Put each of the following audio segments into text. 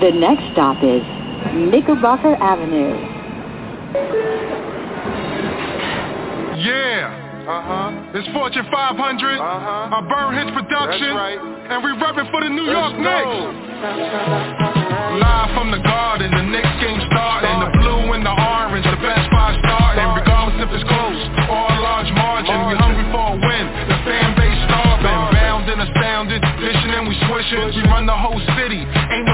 The next stop is Knickerbocker Avenue. Yeah. Uh-huh. It's Fortune 500. Uh-huh. Our Burn Hits production. That's right. And we repping for the New York Knicks. Live from the garden, the Knicks game starting. The blue and the orange, the best spot starting. Regardless if it's close or a large margin. We hungry for a win. The fan base starving. Bound and astounded. Dishing and we swishing. We run the whole city. Ain't no competition.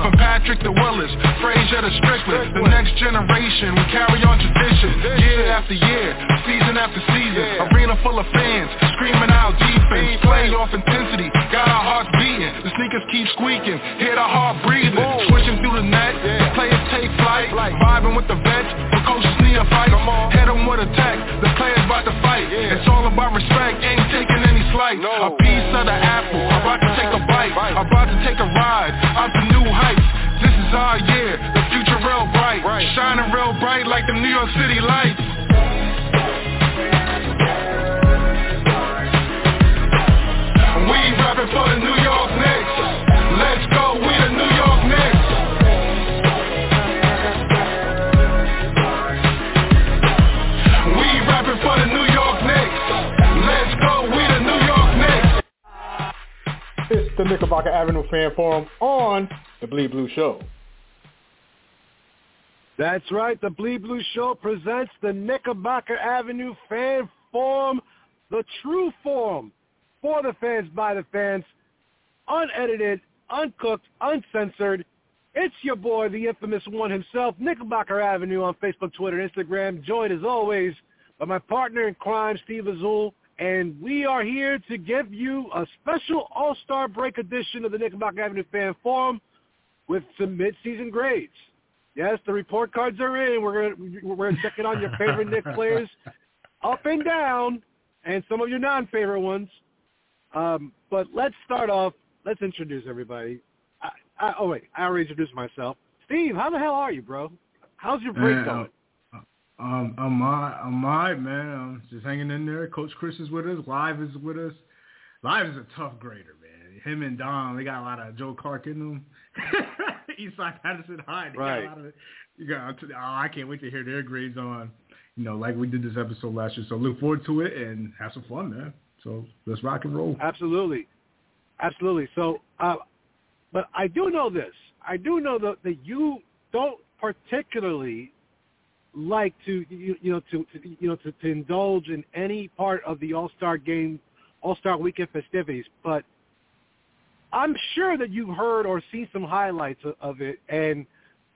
From Patrick the Willis. Frazier to Strickland. The next generation. We carry on tradition. Year after year. Season after season. Arena full of fans. Screaming out defense. Playoff intensity. Got our hearts beating. The sneakers keep squeaking. Hear the heart breathing. Switching through the net. The players take flight. Vibing with the vets. The coaches need a fight. Head on with attack. The players about to fight. It's all about respect. Ain't taking any slight. A piece of the apple. About to take a bite. About to take a ride. Out to new heights. This is our year. The future real bright. Shining real bright like the New York City lights. We rapping for the New York Knicks. Let's go, we the New York Knicks. We rapping for the New York Knicks. Let's go, we the New York Knicks. It's the Knickerbocker Avenue Fan Forum on the Bleed Blue Show. That's right. The Bleed Blue Show presents the Knickerbocker Avenue Fan Forum, the true forum for the fans, by the fans, unedited, uncooked, uncensored. It's your boy, the infamous one himself, Knickerbocker Avenue on Facebook, Twitter, Instagram. Joined as always by my partner in crime, Steve Azul. And we are here to give you a special All-Star Break edition of the Knickerbocker Avenue Fan Forum with some mid-season grades. Yes, the report cards are in. We're gonna we're gonna check it on your favorite Knick players, up and down, and some of your non-favorite ones. Um, but let's start off. Let's introduce everybody. I, I, oh wait, I already introduced myself. Steve, how the hell are you, bro? How's your break Man, going? Um, I'm alright, I'm alright, man. I'm just hanging in there. Coach Chris is with us. Live is with us. Live is a tough grader, man. Him and Don, they got a lot of Joe Clark in them. Eastside Patterson High. They Right. Got a lot of, you got. Oh, I can't wait to hear their grades on. You know, like we did this episode last year. So look forward to it and have some fun, man. So let's rock and roll. Absolutely, absolutely. So, uh, but I do know this. I do know that, that you don't particularly like to you, you know to, to you know to, to indulge in any part of the All Star game, All Star Weekend festivities, but I'm sure that you've heard or seen some highlights of, it, and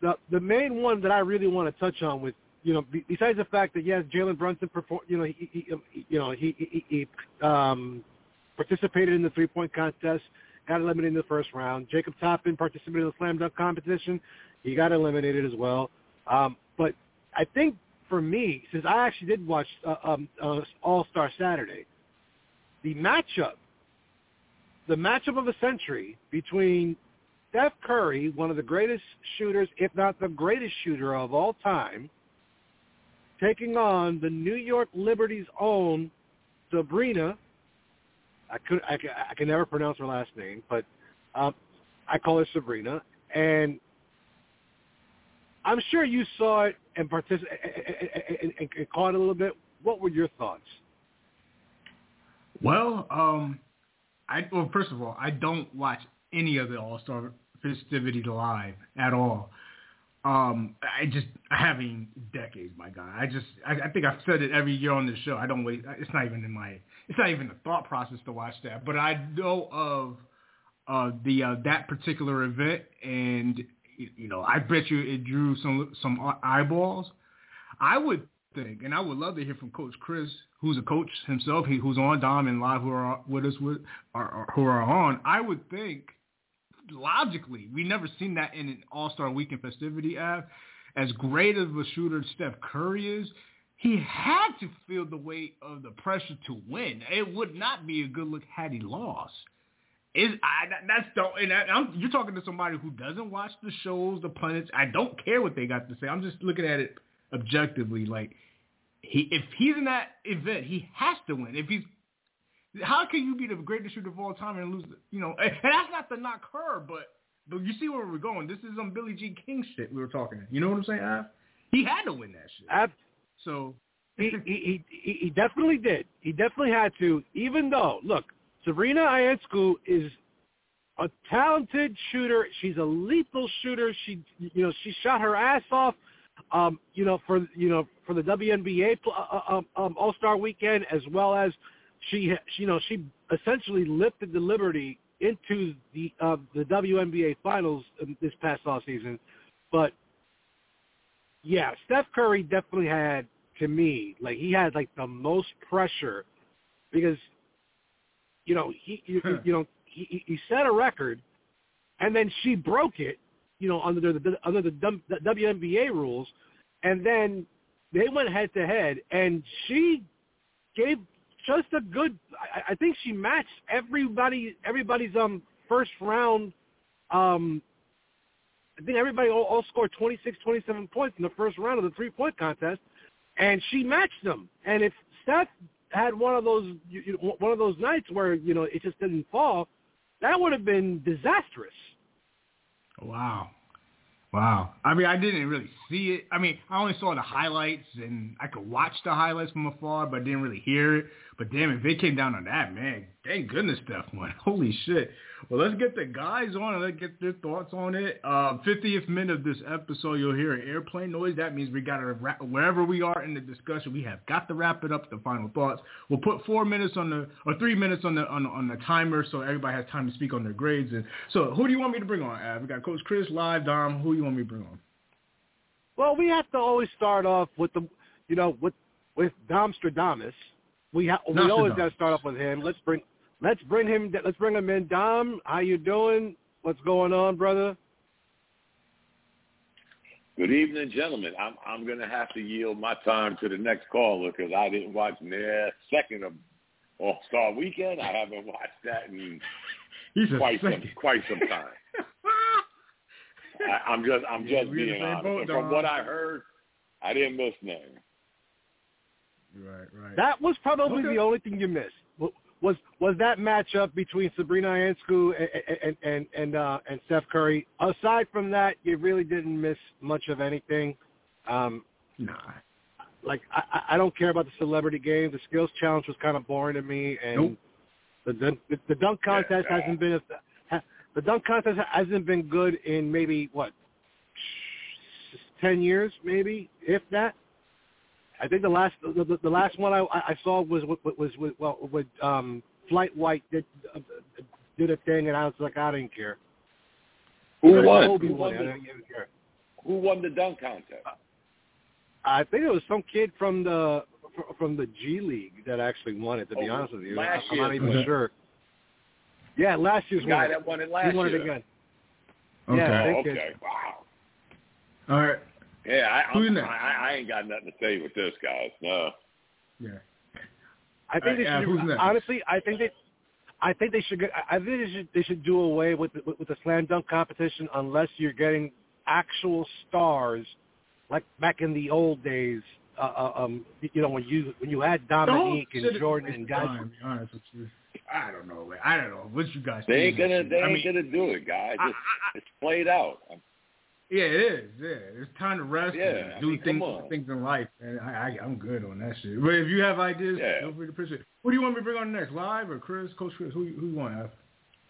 the the main one that I really want to touch on with you know be, besides the fact that yes, Jalen Brunson perform, you know he, he you know he he, he um, participated in the three point contest, got eliminated in the first round. Jacob Toppin participated in the slam dunk competition, he got eliminated as well. Um, but I think for me, since I actually did watch uh, um, uh, All Star Saturday, the matchup, the matchup of the century between Steph Curry, one of the greatest shooters, if not the greatest shooter of all time, taking on the New York Liberty's own Sabrina. I could I, I can never pronounce her last name, but um, I call her Sabrina, and I'm sure you saw it and and, and, and caught a little bit. What were your thoughts? Well, um, I well first of all, I don't watch any of the All Star festivities live at all. Um, I just I haven't decades, my guy. I just I, I think I've said it every year on this show. I don't wait. It's not even in my. It's not even a thought process to watch that. But I know of uh, the uh, that particular event, and you know I bet you it drew some some eyeballs. I would think, and I would love to hear from Coach Chris, who's a coach himself, he, who's on Dom and live, who are with us with, are, are, who are on. I would think, logically, we never seen that in an All Star Weekend festivity app. As great of a shooter Steph Curry is, he had to feel the weight of the pressure to win. It would not be a good look had he lost. Is I that- that's the and I, you're talking to somebody who doesn't watch the shows, the planets. I don't care what they got to say. I'm just looking at it objectively. Like he, if he's in that event, he has to win. If he's, how can you be the greatest shooter of all time and lose? You know, and that's not to knock her, but but you see where we're going. This is some Billie Jean King shit we were talking. You know what I'm saying? Av? He had to win that shit. Ab- so he, he he he definitely did. He definitely had to. Even though, look, Sabrina Ionescu is a talented shooter. She's a lethal shooter. She you know she shot her ass off. Um, you know for you know for the WNBA uh, uh, um, um, All Star Weekend as well as she, she you know she essentially lifted the Liberty into the uh, the WNBA Finals this past off season. But yeah, Steph Curry definitely had to me like he had like the most pressure because you know he you, you know he, he set a record and then she broke it you know under the under the WNBA rules and then they went head to head and she gave just a good. I, I think she matched everybody everybody's um first round. Um, I think everybody all, all scored 26, 27 points in the first round of the three point contest, and she matched them. And if Steph had one of those you, you, one of those nights where you know it just didn't fall, that would have been disastrous. Wow. Wow. I mean, I didn't really see it. I mean, I only saw the highlights, and I could watch the highlights from afar, but I didn't really hear it. But damn, if they came down on that, man, thank goodness Steph won. Holy shit. Well, let's get the guys on and let's get their thoughts on it. Uh, 50th minute of this episode, you'll hear an airplane noise. That means we got to wrap, wherever we are in the discussion, we have got to wrap it up the final thoughts. We'll put four minutes on the, or three minutes on the, on, on the timer so everybody has time to speak on their grades. And so who do you want me to bring on, Av? We got Coach Chris live, Dom. Who do you want me to bring on? Well, we have to always start off with the, you know, with, with Dom Stradamus. We ha- we always got to start off with him. Let's bring let's bring him let's bring him in. Dom, how you doing? What's going on, brother? Good evening, gentlemen. I'm I'm going to have to yield my time to the next caller because I didn't watch their second of All Star Weekend. I haven't watched that in quite some quite some time. I, I'm just I'm just being honest. Boat, from what I heard, I didn't miss nothing. Right, right. That was probably okay. the only thing you missed. Was was that matchup between Sabrina Ionescu and and and and, uh, and Steph Curry? Aside from that, you really didn't miss much of anything. Um, nah. Like I, I don't care about the celebrity game. The skills challenge was kind of boring to me, and nope. the, the the dunk contest yeah. hasn't been a, the dunk contest hasn't been good in maybe what ten years, maybe if that. I think the last the, the, the last one I, I saw was was, was with well with um, Flight White did uh, did a thing and I was like I didn't care. Who won? Kobe Who won. won, the, didn't even care. who won the dunk contest? I think it was some kid from the from the G League that actually won it. To be Oh, honest with you, last I'm not even winner. sure. Yeah, last year's The guy winner. that won it last he won year. it again. Okay. Yeah, Oh, okay. Wow. All right. Yeah, I, Who's I'm, next? I, I ain't got nothing to say with this, guys. No. Yeah. I think they Uh, should. who's next? honestly, I think they. I think they should. get- I think they should. They should do away with the, with, with the slam dunk competition unless you're getting actual stars, like back in the old days. Uh, uh, um, you know when you when you had Dominique Don't and Jordan and guys. fine, to be honest with you. I don't know. Man. I don't know. What you guys? They ain't gonna. They shit? I ain't mean, gonna do it, guys. I- It's, it's played out. Yeah, it is. Yeah, it's time to rest Yeah, and I do mean, things things in life, and I, I I'm good on that shit. But if you have ideas, Yeah. feel free to pitch it. Who do you want me to bring on next? Live or Chris? Coach Chris? Who who you want? Av?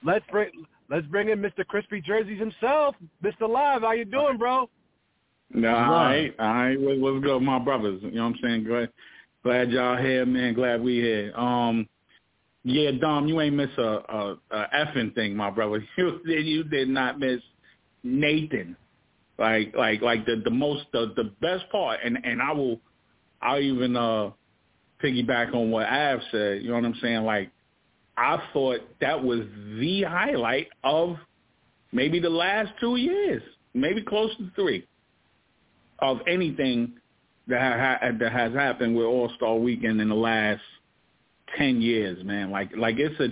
Let's bring let's bring in Mr. Crispy Jerseys himself, Mr. Live. How you doing, bro? No, all Right. right, all right. What's good, my brothers? You know what I'm saying? Glad, glad y'all here, man. Glad we here. Um, yeah, Dom, you ain't miss a, a, a effing thing, my brother. You did, you did not miss Nathan. Like, like, like the the most the the best part, and and I will, I'll even uh piggyback on what Av said. You know what I'm saying? Like, I thought that was the highlight of maybe the last two years, maybe close to three of anything that ha- that has happened with All Star Weekend in the last ten years, man. Like like it's a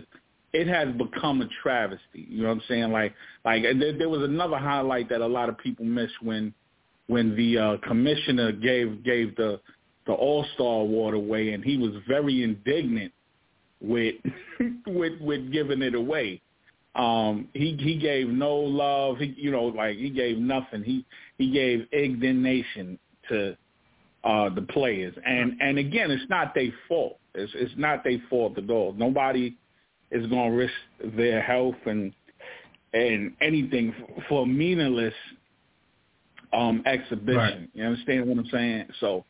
it has become a travesty. You know what I'm saying? Like like there, there was another highlight that a lot of people missed when when the uh, commissioner gave gave the the All Star Award away, and he was very indignant with with with giving it away. Um, he he gave no love. He you know like he gave nothing. He he gave indignation to uh the players. And and again, it's not their fault. It's it's not their fault at all. Nobody is going to risk their health and and anything for a meaningless um exhibition. Right. You understand what I'm saying? So,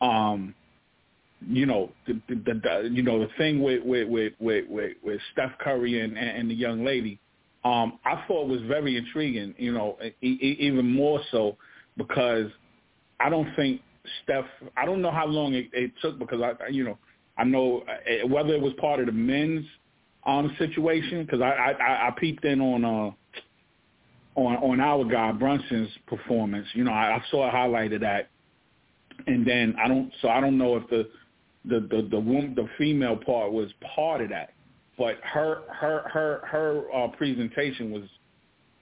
um you know the, the, the you know the thing with with with with, with, Steph Curry and, and the young lady, um, I thought was very intriguing. You know, e- e- even more so because I don't think Steph. I don't know how long it, it took because I you know I know uh, whether it was part of the men's um situation because I, I I peeped in on uh on on our guy Brunson's performance. You know, I, I saw a highlight of that, and then I don't. So I don't know if the the the the woman, the female part was part of that, but her her her her uh, presentation was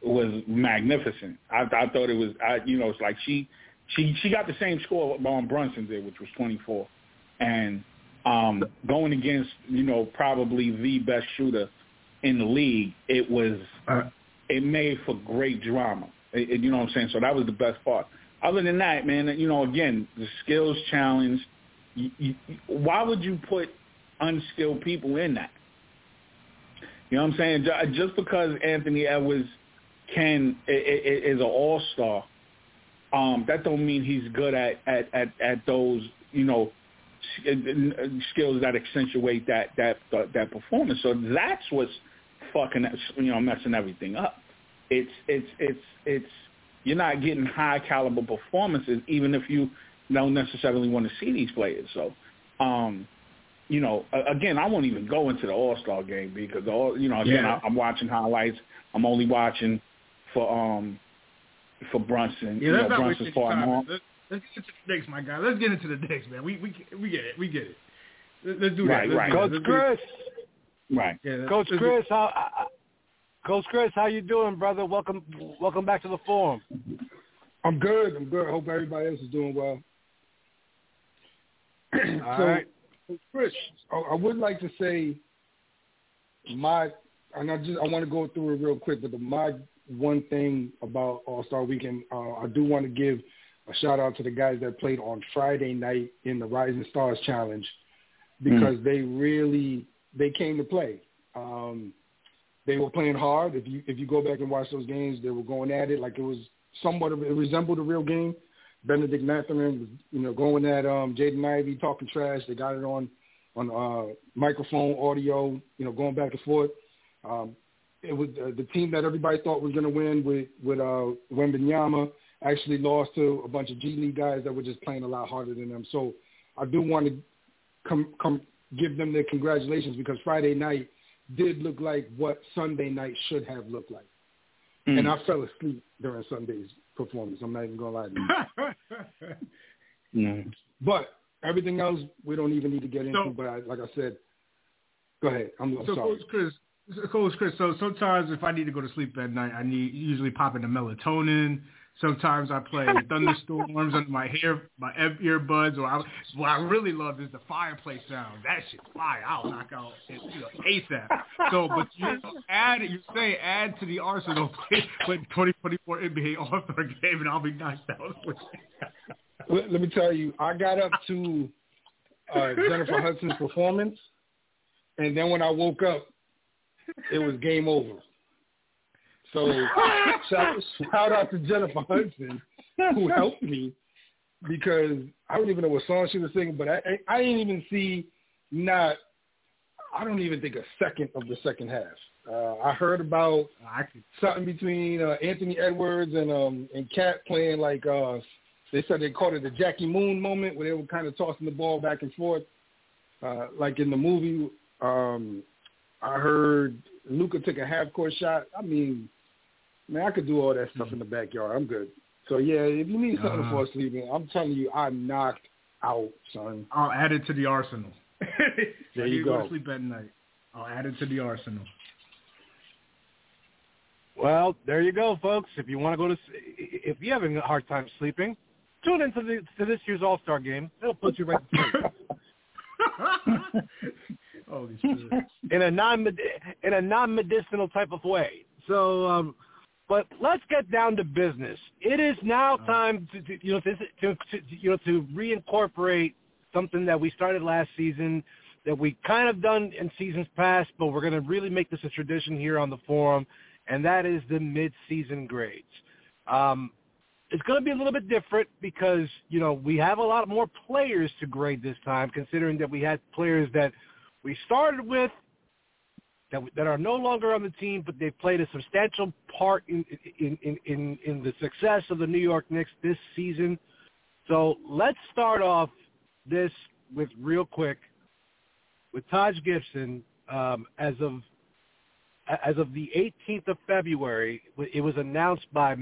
was magnificent. I, I thought it was. I you know it's like she she she got the same score on Brunson did, which was 24, and um going against you know probably the best shooter in the league, it was it made for great drama. It, it- you know what I'm saying? So that was the best part. Other than that, man, you know, again, the skills challenge. You, you, why would you put unskilled people in that? You know what I'm saying? Just because Anthony Edwards can is an all star, um, that don't mean he's good at at at, at those you know uh, skills that accentuate that that that performance. So that's what's fucking you know messing everything up. It's it's it's it's you're not getting high caliber performances even if you don't necessarily want to see these players. So, um, you know, again, I won't even go into the All Star game because all you know, again, Yeah. I, I'm watching highlights. I'm only watching for um for Brunson. Yeah, you know, not Brunson's part. Mom- Let's, let's get into the Knicks, my guy. Let's get into the Knicks, man. We we we get it. We get it. We get it. Let- Let's do that. Right, Let's right. Coach Chris, Right. Yeah, Coach Chris, how, uh, Coach Chris, how you doing, brother? Welcome, welcome back to the forum. I'm good. I'm good. I hope everybody else is doing well. All so, right. Chris, I, I would like to say my, and I just I want to go through it real quick, but the, my one thing about All Star Weekend, uh, I do want to give a shout out to the guys that played on Friday night in the Rising Stars Challenge because they really they came to play. Um, they were playing hard. If you if you go back and watch those games, they were going at it like it was somewhat of it resembled a real game. Benedict Mathurin was you know going at um, Jaden Ivey talking trash. They got it on on uh, microphone, audio, you know, going back and forth. Um, it was uh, the team that everybody thought was going to win with with uh, Wembanyama actually lost to a bunch of G League guys that were just playing a lot harder than them. So I do want to come come give them their congratulations because Friday night did look like what Sunday night should have looked like. Mm. And I fell asleep during Sunday's performance. I'm not even gonna lie to you. Mm. But everything else we don't even need to get into. So- but I, like I said, go ahead. I'm, I'm so sorry. Coach Chris, so Coach Chris. So sometimes if I need to go to sleep at night, I need usually pop into melatonin. Sometimes I play thunderstorms under my hair, my earbuds, or I, what I really love is the fireplace sound. That shit's fire. I'll knock out it, you know, ASAP. So, but you add, you say add to the arsenal, play, play 2024 NBA All Star Game, and I'll be knocked out. let, let me tell you, I got up to uh, Jennifer Hudson's performance, and then when I woke up, it was game over. So shout, shout out to Jennifer Hudson who helped me because I don't even know what song she was singing, but I, I, I didn't even see not I don't even think a second of the second half. Uh, I heard about something between uh, Anthony Edwards and um and Cat playing like uh they said they called it the Jackie Moon moment where they were kind of tossing the ball back and forth, uh, like in the movie. Um, I heard Luka took a half court shot. I mean, man, I could do all that stuff in the backyard. I'm good. So yeah, if you need something to Uh-huh. fall asleep in, I'm telling you, I'm knocked out, son. I'll add it to the arsenal. There you go. go to sleep at night. I'll add it to the arsenal. Well, there you go, folks. If you want to go to, s- if you're having a hard time sleeping, tune into the to this year's All Star game. It'll put you right to sleep. in a non in a non medicinal type of way. So, um, but let's get down to business. It is now time to, to you know to, to, to you know to reincorporate something that we started last season that we kind of done in seasons past, but we're going to really make this a tradition here on the forum, and that is the mid-season grades. Um, it's going to be a little bit different because you know we have a lot more players to grade this time, considering that we had players that we started with that that are no longer on the team, but they've played a substantial part in in in in, in the success of the New York Knicks this season. So let's start off this with real quick with Taj Gibson um, as of as of the 18th of February. It was announced by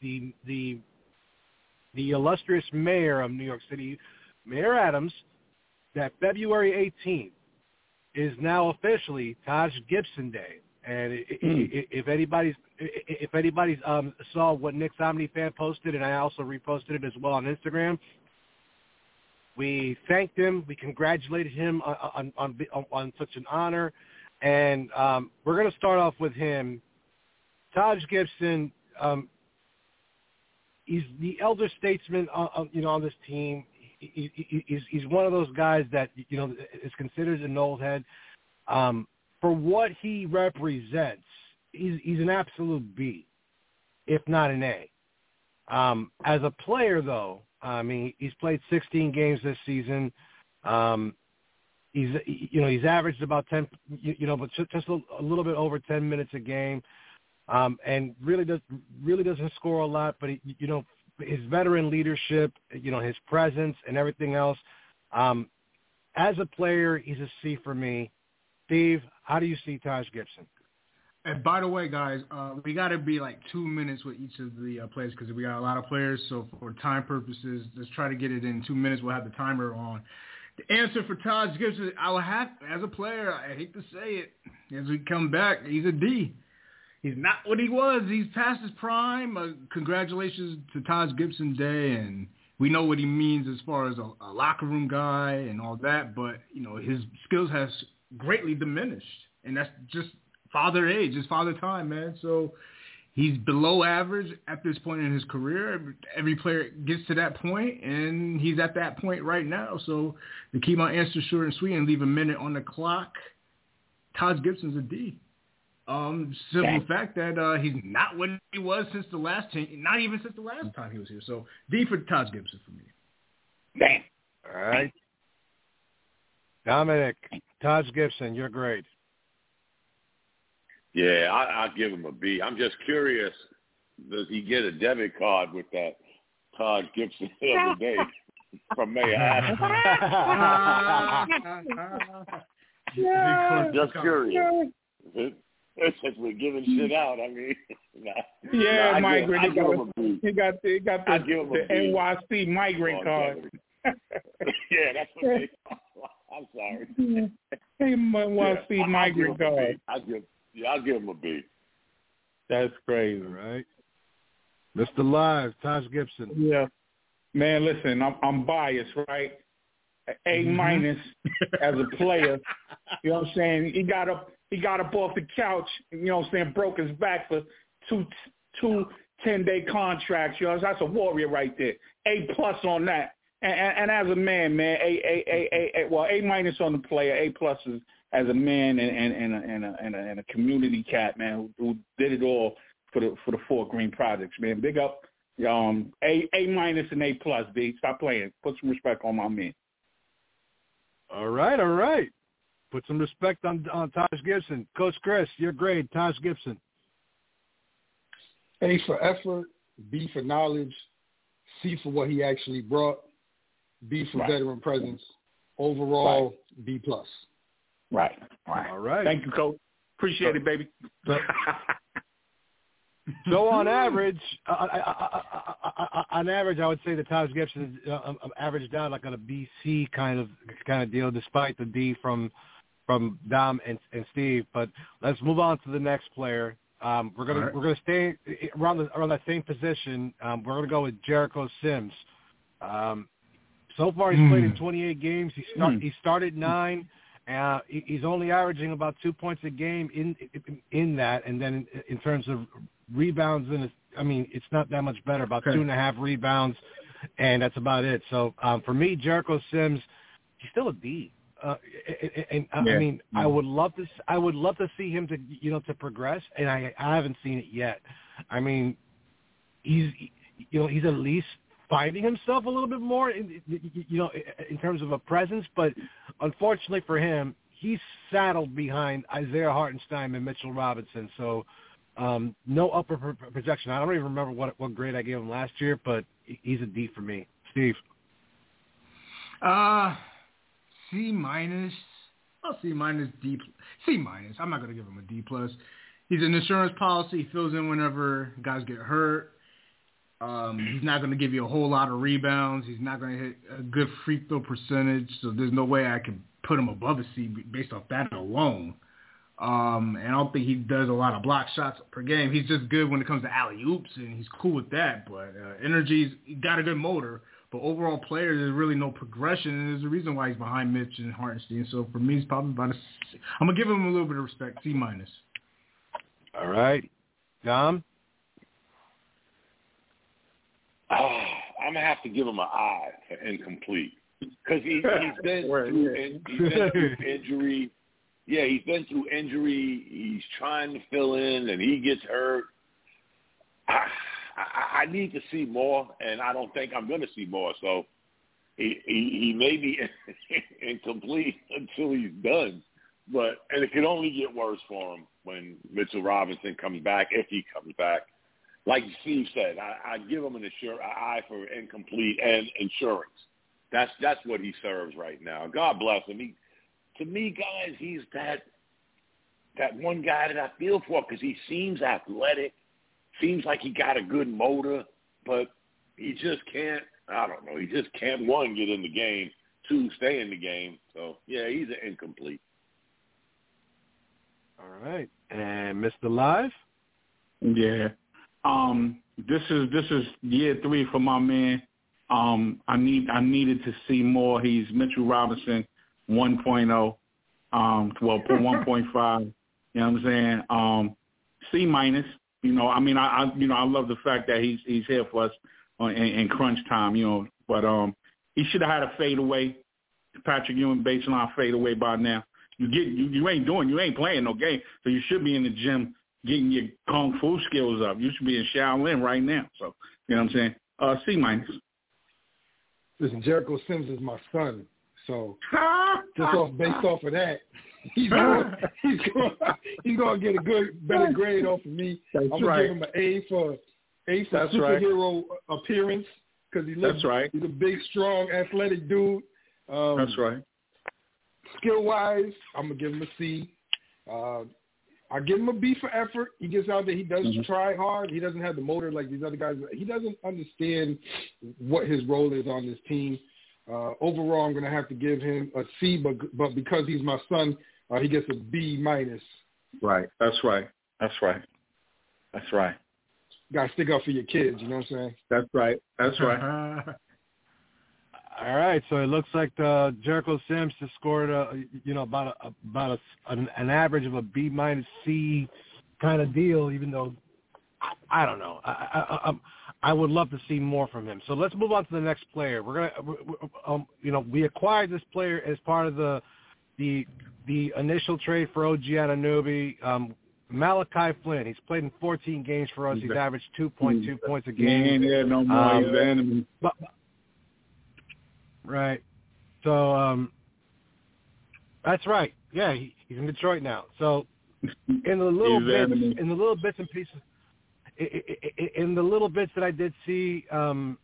the the the illustrious mayor of New York City, Mayor Adams, that February 18th is now officially Taj Gibson Day. And mm. if anybody's if anybody's um, saw what Nick's Omni fan posted, and I also reposted it as well on Instagram, we thanked him, we congratulated him on on, on, on such an honor, and um, we're going to start off with him. Taj Gibson, um, he's the elder statesman, on, you know, on this team he's he's one of those guys that you know is considered an old head. Um, for what he represents, he's he's an absolute B, if not an A. Um, as a player, though, I mean, he's played 16 games this season. Um, he's you know he's averaged about 10, you, know, but just a, a little bit over 10 minutes a game, um, and really does really doesn't score a lot. But he, you know, his veteran leadership, you know, his presence and everything else. Um, as a player, he's a C for me. Steve, how do you see Taj Gibson? And by the way, guys, uh, we got to be like two minutes with each of the uh, players because we got a lot of players. So for time purposes, let's try to get it in two minutes. We'll have the timer on. The answer for Taj Gibson, I will have as a player. I hate to say it, as we come back, he's a D he's not what he was. He's past his prime. Uh, congratulations to Taj Gibson Day, and we know what he means as far as a, a locker room guy and all that. But you know, his skills has greatly diminished, and that's just father age, it's father time, man. So he's below average at this point in his career. Every player gets to that point, and he's at that point right now. So to keep my answer short and sweet and leave a minute on the clock, Taj Gibson's a D. Um, simple fact that uh, he's not what he was since the last ten, not even since the last time he was here. So D for Taj Gibson for me. Damn. All right. Dominic, Taj Gibson, you're great. Yeah, I, I'll give him a B. I'm just curious, does he get a debit card with that Todd Gibson every day from May? I'm just curious. Since we're giving shit out, I mean, nah, yeah, nah, migrant. He got, he got the, he got the, the NYC migrant oh, card. yeah, that's what they. Call I'm sorry. Hey, NYC yeah, migrant card. I give, yeah, I'll give him a B. That's crazy, right? Mr. Live, Taj Gibson. Yeah, man. Listen, I'm, I'm biased, right? A Mm-hmm. minus as a player. You know what I'm saying? He got up he got up off the couch, you know what I'm saying, broke his back for two two ten day contracts. You know, that's a warrior right there. A plus on that. And, and, as a man, man, a a a a, a well, A minus on the player, A plus is as a man and and and a, and a, and a, and a community cat, man, who, who did it all for the for the Fort Greene projects, man. Big up, um, A A minus and A plus, B. Stop playing. Put some respect on my man. All right, all right. Put some respect on, on Taj Gibson. Coach Chris, you're great. Taj Gibson. A for effort, B for knowledge, C for what he actually brought, B for Right. veteran presence. Overall, Right. B plus. Right. Right. All right. Thank you, coach. Appreciate it, baby. So on average, I, I, I, I, on average, I would say that Taj Gibson is uh, um, um averaged out like on a BC kind of kind of deal, despite the D from from Dom and, and Steve. But let's move on to the next player. Um, we're gonna right. we're gonna stay around the, around that same position. Um, we're gonna go with Jericho Sims. Um, so far, he's played in 28 games. He start Hmm. he started nine, Uh, he's only averaging about two points a game in in, in that, and then in, in terms of rebounds, and I mean, it's not that much better. About okay. two and a half rebounds, and that's about it. So um, for me, Jericho Sims, he's still a D. Uh, and, and uh, yeah. I mean, I would love to. I would love to see him to, you know, to progress, and I, I haven't seen it yet. I mean, he's, you know, he's at least finding himself a little bit more, in, you know, in terms of a presence. But unfortunately for him, he's saddled behind Isaiah Hartenstein and Mitchell Robinson. So um, no upper projection. I don't even remember what what grade I gave him last year, but he's a D for me. Steve. Uh, C minus. I'll C minus D. C minus. I'm not gonna give him a D plus. He's an insurance policy. He fills in whenever guys get hurt. Um, he's not going to give you a whole lot of rebounds. He's not going to hit a good free throw percentage. So there's no way I can put him above a C based off that alone. Um, and I don't think he does a lot of block shots per game. He's just good when it comes to alley oops, and he's cool with that. But uh, energy's got a good motor. But overall player, there's really no progression, and there's a reason why he's behind Mitch and Hartenstein. So for me, he's probably about a. C. I'm gonna give him a little bit of respect, C minus. All right, Dom. Oh, I'm gonna have to give him an I for incomplete because he, he's been through in, he's been through injury. Yeah, he's been through injury. He's trying to fill in, and he gets hurt. I, I, I need to see more, and I don't think I'm going to see more. So he, he he may be incomplete until he's done, but and it can only get worse for him when Mitchell Robinson comes back if he comes back like Steve said, I, I give him an assur- eye for incomplete and insurance. That's that's what he serves right now. God bless him. He, to me, guys, he's that that one guy that I feel for because he seems athletic, seems like he got a good motor, but he just can't. I don't know. He just can't one get in the game, two stay in the game. So yeah, he's an incomplete. All right, and Mr. Live. Yeah, um, this is this is year three for my man. Um, I need I needed to see more. He's Mitchell Robinson 1.0, um, well 1.5. You know what I'm saying? Um, C minus. You know, I mean, I, I you know I love the fact that he's he's here for us on, in, in crunch time. You know, but um, he should have had a fadeaway. Patrick Ewing baseline fadeaway by now. You get you, you ain't doing you ain't playing no game, so you should be in the gym getting your kung fu skills up. You should be in Shaolin right now. So you know what I'm saying? Uh, C minus. Listen, Jericho Sims is my son, so just off based off of that, he's going he's going he's going to get a good better grade off of me. That's I'm gonna give him an A for A for That's superhero right. appearance because he looks. That's right. He's a big, strong, athletic dude. Um, That's right. Skill wise, I'm gonna give him a C. Uh, I give him a B for effort. He gets out there. He does mm-hmm. try hard. He doesn't have the motor like these other guys. He doesn't understand what his role is on this team. Uh, overall, I'm going to have to give him a C, but but because he's my son, uh, he gets a B minus. Right. That's right. That's right. That's right. Got to stick up for your kids. You know what I'm saying? That's right. That's right. All right, so it looks like uh, Jericho Sims has scored, a, you know, about a, about a, an, an average of a B minus C kind of deal. Even though I, I don't know, I, I, I, I would love to see more from him. So let's move on to the next player. We're gonna, um, you know, we acquired this player as part of the the the initial trade for OG Anunoby. Um, Malachi Flynn. He's played in 14 games for us. He's averaged 2.2 points a game. He ain't there no more. Um, He's enemy. But, Right. So um, that's right. Yeah, he, he's in Detroit now. So in the little bits, in the little bits and pieces, in the little bits that I did see, um,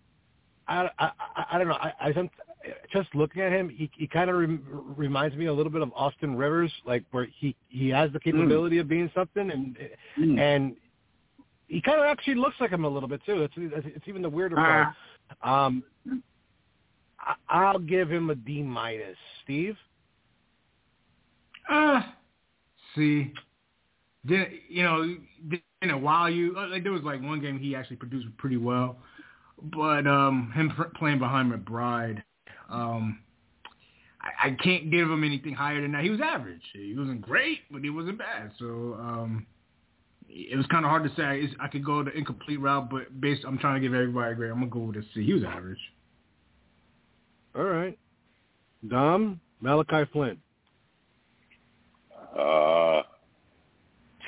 I, I, I don't know. I, I just looking at him, he, he kind of rem, reminds me a little bit of Austin Rivers, like where he he has the capability mm. of being something, and mm. and he kind of actually looks like him a little bit too. It's it's even the weirder part. Ah. Um, I, I'll give him a D minus. Steve? Uh, see, did you know? In a while, you like there was like one game he actually produced pretty well, but um, him playing behind McBride, um, I, I, I can't give him anything higher than that. He was average. He wasn't great, but he wasn't bad. So um, it was kind of hard to say. I could go the incomplete route, but based, I'm trying to give everybody a grade. I'm gonna go with a C. He was average. All right, Dom Malachi Flynn. Uh,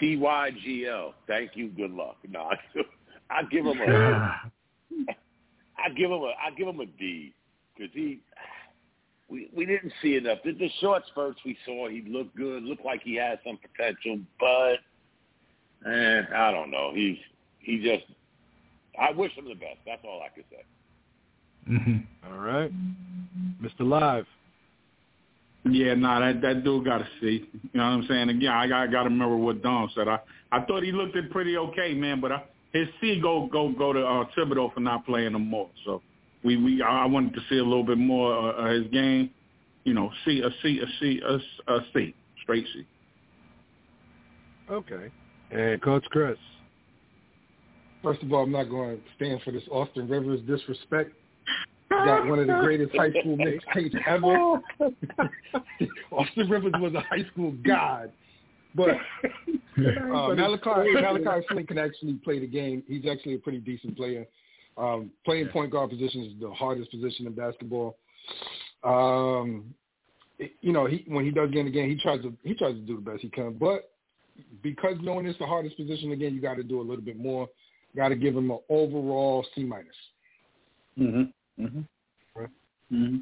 TYGL. Thank you. Good luck. No, I give him a. I give him a. I give him a D because he. We we didn't see enough. The, the short spurts we saw, he looked good. Looked like he had some potential, but eh, I don't know. He's he just. I wish him the best. That's all I could say. Mm-hmm. All right, Mr. Live. Yeah, nah, that that dude got to see. You know what I'm saying? Again, I got got to remember what Dom said. I I thought he looked it pretty okay, man. But I, his C go go go to uh, Thibodeau for not playing him more. So we we I wanted to see a little bit more uh, of his game. You know, see C a C a C a, a C straight C. Okay, and Coach Chris. First of all, I'm not going to stand for this Austin Rivers disrespect got one of the greatest high school mixtapes ever. Austin Rivers was a high school god. But uh, Malachi, Malachi Flynn can actually play the game. He's actually a pretty decent player. Um, playing point guard position is the hardest position in basketball. Um, it, you know, he when he does get in the game, he tries to he tries to do the best he can. But because knowing it's the hardest position again, you got to do a little bit more. Got to give him an overall C minus. Mm-hmm. Mm-hmm. Right. Mm-hmm.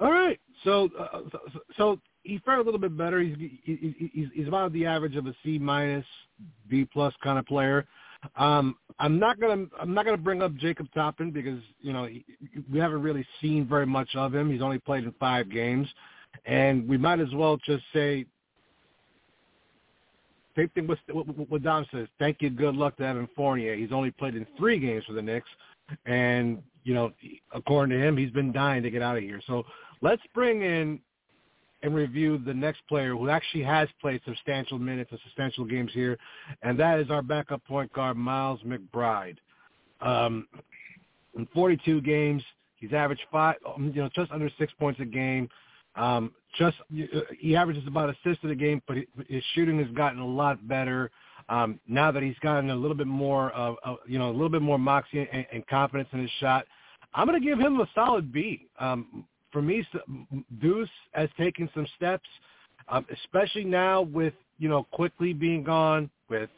All right. So, uh, so, so he fared a little bit better. He's, he's he's about the average of a C minus, B plus kind of player. Um, I'm not gonna I'm not gonna bring up Jacob Toppin because you know he, we haven't really seen very much of him. He's only played in five games, and we might as well just say same thing with what Dom says. Thank you, good luck to Evan Fournier. He's only played in three games for the Knicks, and you know, according to him, he's been dying to get out of here. So let's bring in and review the next player who actually has played substantial minutes and substantial games here, and that is our backup point guard, Miles McBride. Um, in 42 games, he's averaged five, um, you know, just under six points a game. Um, just he averages about assist a game, but his shooting has gotten a lot better um, now that he's gotten a little bit more of, uh, you know, a little bit more moxie and, and confidence in his shot, I'm going to give him a solid B. Um, for me, Deuce has taken some steps, um, especially now with you know Quickley being gone, with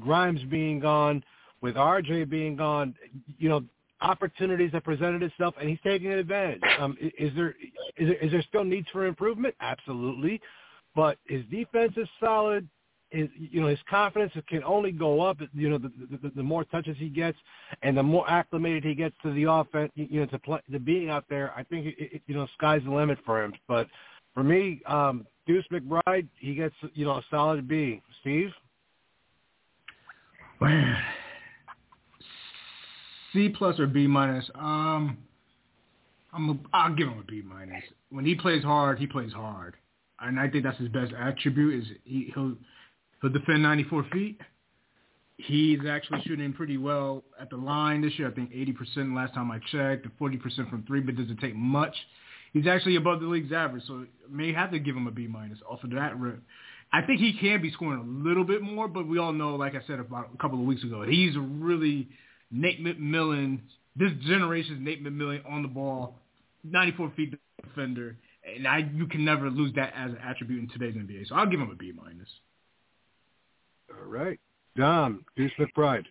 Grimes being gone, with RJ being gone. You know, opportunities have presented itself, and he's taking advantage. Um, is there is there, is there still needs for improvement? Absolutely, but his defense is solid his you know his confidence can only go up. You know, the, the, the more touches he gets, and the more acclimated he gets to the offense, you know, to play to being out there. I think it, it, you know sky's the limit for him. But for me, um, Deuce McBride, he gets you know a solid B. Steve. C plus or B minus. Um, I'm a, I'll give him a B minus. When he plays hard, he plays hard, and I think that's his best attribute. Is he, he'll He'll defend 94 feet. He's actually shooting pretty well at the line this year. I think 80% last time I checked, 40% from three, but doesn't take much. He's actually above the league's average, so may have to give him a B minus off of that rip. I think he can be scoring a little bit more, but we all know, like I said about a couple of weeks ago, he's really Nate McMillan, this generation's Nate McMillan on the ball, 94 feet defender, and I you can never lose that as an attribute in today's NBA. So I'll give him a B minus. All right. Dom, Deuce McBride.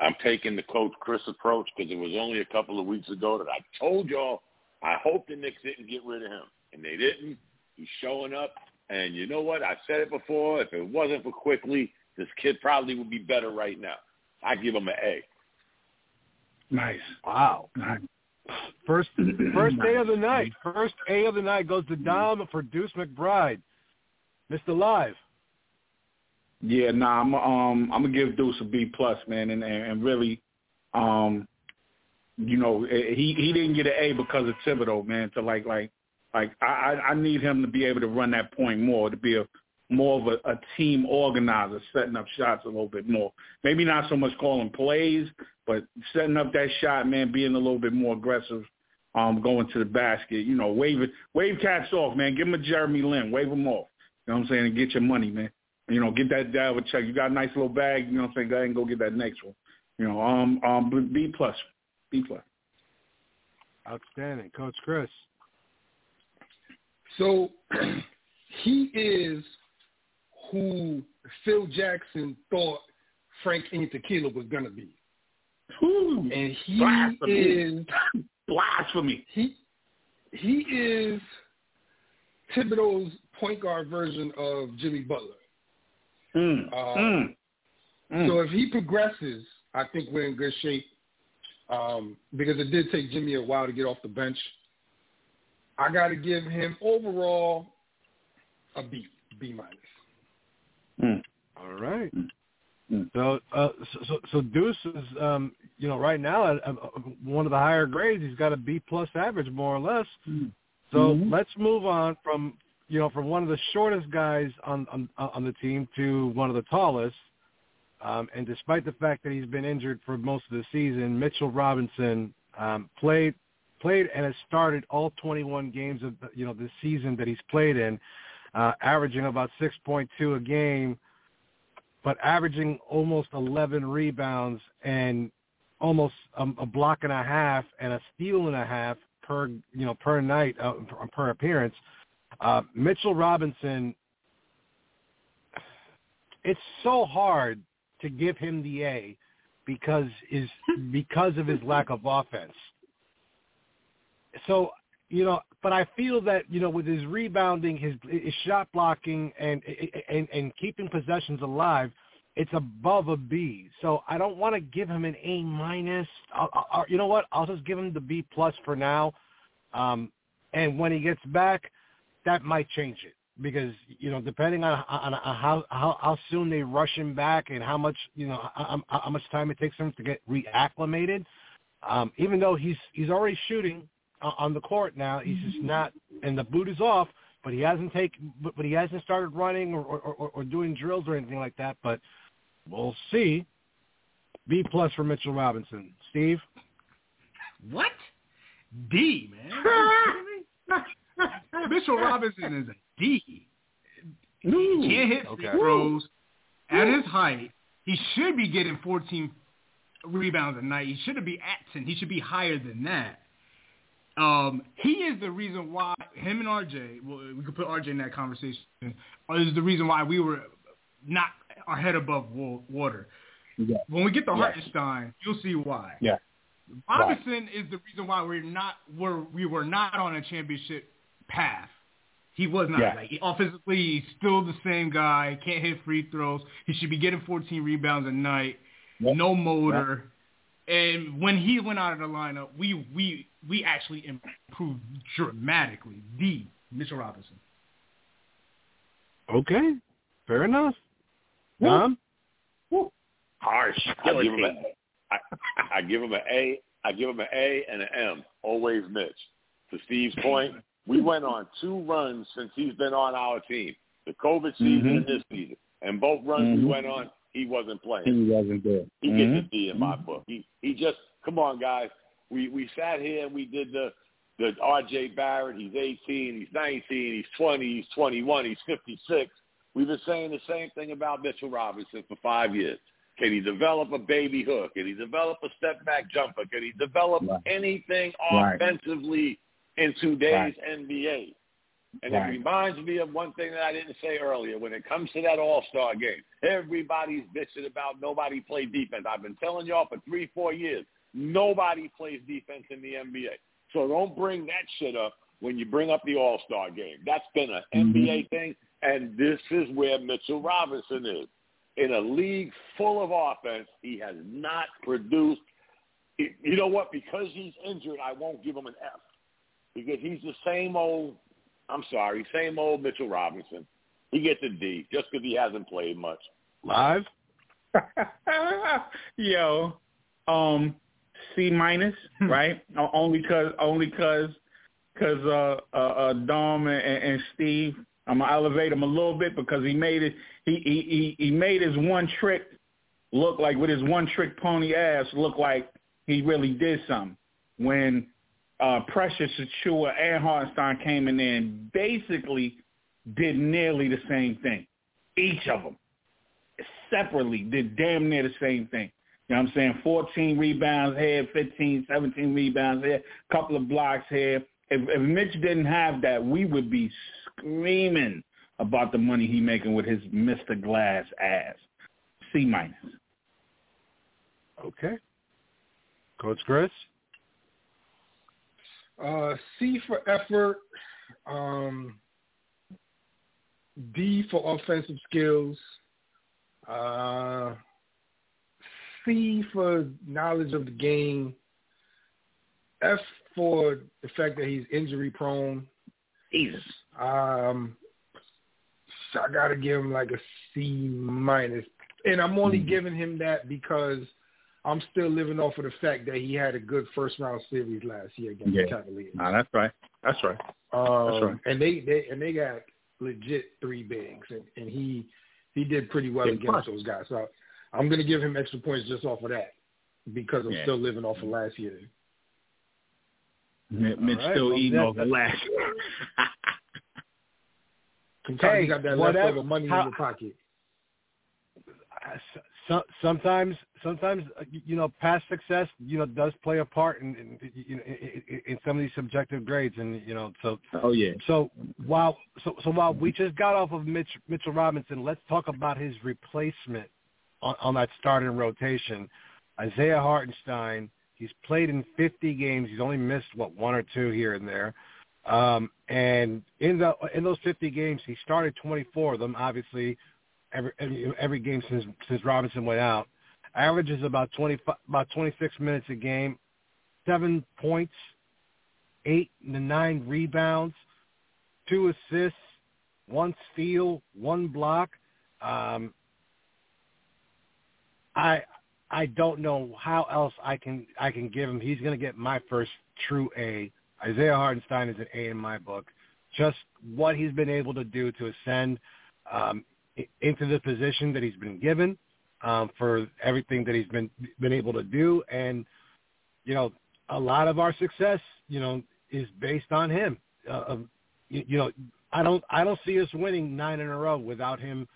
I'm taking the Coach Chris approach because it was only a couple of weeks ago that I told y'all I hope the Knicks didn't get rid of him. And they didn't. He's showing up. And you know what? I said it before. If it wasn't for Quickley, this kid probably would be better right now. I give him an A. Nice. Wow. First first A of the night. First A of the night goes to Dom for Deuce McBride. Mr. Live. Yeah, nah, I'm um I'm gonna give Deuce a B plus, man, and and really, um, you know, eh, he he didn't get an A because of Thibodeau, man. To like like like I I need him to be able to run that point more, to be a more of a, a team organizer, setting up shots a little bit more. Maybe not so much calling plays, but setting up that shot, man, being a little bit more aggressive um, going to the basket. You know, wave it, wave cats off, man. Give him a Jeremy Lin, wave him off. You know what I'm saying? And get your money, man. You know, get that Dalvin check. You got a nice little bag. You know what I'm saying? Go ahead and go get that next one. You know, um, um, B plus, B plus. Outstanding, Coach Chris. So he is who Phil Jackson thought Frank Ntilikina was gonna be. Ooh, and he blasphemy. is blasphemy. He he is Thibodeau's point guard version of Jimmy Butler. Mm, uh, mm, mm. So if he progresses, I think we're in good shape. Um, because it did take Jimmy a while to get off the bench. I got to give him overall a B, B minus. Mm. All right. Mm. So, uh, so, so Deuce is, um, you know, right now at, at one of the higher grades. He's got a B plus average, more or less. Mm. So Mm-hmm. let's move on from, you know, from one of the shortest guys on on, on the team to one of the tallest. Um, and despite the fact that he's been injured for most of the season, Mitchell Robinson um, played played and has started all 21 games of the, you know this season that he's played in, uh, averaging about 6.2 a game, but averaging almost 11 rebounds and almost a, a block and a half and a steal and a half per you know per night uh, per appearance. Uh, Mitchell Robinson, it's so hard to give him the A because is because of his lack of offense. So you know, but I feel that you know with his rebounding, his, his shot blocking, and and and keeping possessions alive, it's above a B. So I don't want to give him an A minus. You know what? I'll just give him the B plus for now. Um, and when he gets back, that might change it because you know depending on, on, on how, how how soon they rush him back and how much you know how, how much time it takes him to get reacclimated. Um, even though he's he's already shooting on the court now, he's just not, and the boot is off. But he hasn't taken, but, but he hasn't started running or, or, or, or doing drills or anything like that. But we'll see. B plus for Mitchell Robinson. Steve. What? D man. Mitchell Robinson is a D. He can't hit Okay. throws at his height. He should be getting 14 rebounds a night. He shouldn't be at 10. He should be higher than that. Um, he is the reason why him and RJ, well, we could put RJ in that conversation, is the reason why we were not our head above water. Yeah. When we get to Yes. Hartenstein, you'll see why. Yeah. Robinson is the reason why we're not we're we were not on a championship path. He was not. Yeah. Like offensively, he's still the same guy. Can't hit free throws. He should be getting 14 rebounds a night. Yep. No motor. And when he went out of the lineup, we we we actually improved dramatically. The Mitchell Robinson. Okay. Fair enough. Tom. Harsh. I give him a, I, I give him an A. I give him an A and an M. Always Mitch. To Steve's point, we went on two runs since he's been on our team. The COVID season and this season. And both runs we Mhm. went on, he wasn't playing. He wasn't there. He Mhm. gets a D in my book. He he just come on guys. We we sat here and we did the the RJ Barrett, he's eighteen, he's nineteen, he's twenty, he's twenty one, he's fifty six. We've been saying the same thing about Mitchell Robinson for five years. Can he develop a baby hook? Can he develop a step back jumper? Can he develop Right. anything offensively in today's Right. NBA? And Right. it reminds me of one thing that I didn't say earlier. When it comes to that All-Star game, everybody's bitching about nobody played defense. I've been telling y'all for three, four years, nobody plays defense in the NBA. So don't bring that shit up when you bring up the All-Star game. That's been an mm-hmm. NBA thing, and this is where Mitchell Robinson is. In a league full of offense, he has not produced. You know what? Because he's injured, I won't give him an F. Because he's the same old I'm sorry, same old Mitchell Robinson. He gets a D just because he hasn't played much. Live. Yo, um, C minus, right? O- only cause, only cause, cause uh, uh, uh Dom and, and Steve, I'm gonna elevate him a little bit because he made it. He he he, he made his one trick look like with his one trick pony ass look like he really did something when uh, Precious Achiuwa and Hartenstein came in there and basically did nearly the same thing. Each of them separately did damn near the same thing. You know what I'm saying? 14 rebounds here, 15, 17 rebounds here, a couple of blocks here. If, if Mitch didn't have that, we would be screaming about the money he making with his Mr. Glass ass. C minus. Okay. Coach Chris? Uh, C for effort. Um, D for offensive skills. Uh, C for knowledge of the game. F for the fact that he's injury prone. Jesus. Um, so I gotta give him like a C minus, and I'm only mm-hmm. giving him that because I'm still living off of the fact that he had a good first round series last year against yeah. the Cavaliers. No, that's right. That's right. Um, that's right. And they, they and they got legit three bigs, and, and he he did pretty well against plus. those guys. So I'm going to give him extra points just off of that because I'm yeah. still living off of last year. Mitch right, still well, eating off of last year. Sometimes hey, got that whatever, leftover money how, in your pocket. So, sometimes, sometimes uh, you know, past success, you know, does play a part in, in, in, in some of these subjective grades, and you know, so. Oh yeah. So while so so while we just got off of Mitch Mitchell Robinson, let's talk about his replacement on, on that starting rotation, Isaiah Hartenstein. He's played in 50 games. He's only missed what one or two here and there. Um, and in the in those 50 games, he started 24 of them. Obviously, every every, game since since Robinson went out. Averages about 20 about 26 minutes a game, seven points, eight to nine rebounds, two assists, one steal, one block. Um, I I don't know how else I can I can give him. He's going to get my first true A. Isaiah Hartenstein is an A in my book. Just what he's been able to do to ascend um, into the position that he's been given um, for everything that he's been been able to do, and you know, a lot of our success, you know, is based on him. Uh, you, you know, I don't I don't see us winning nine in a row without him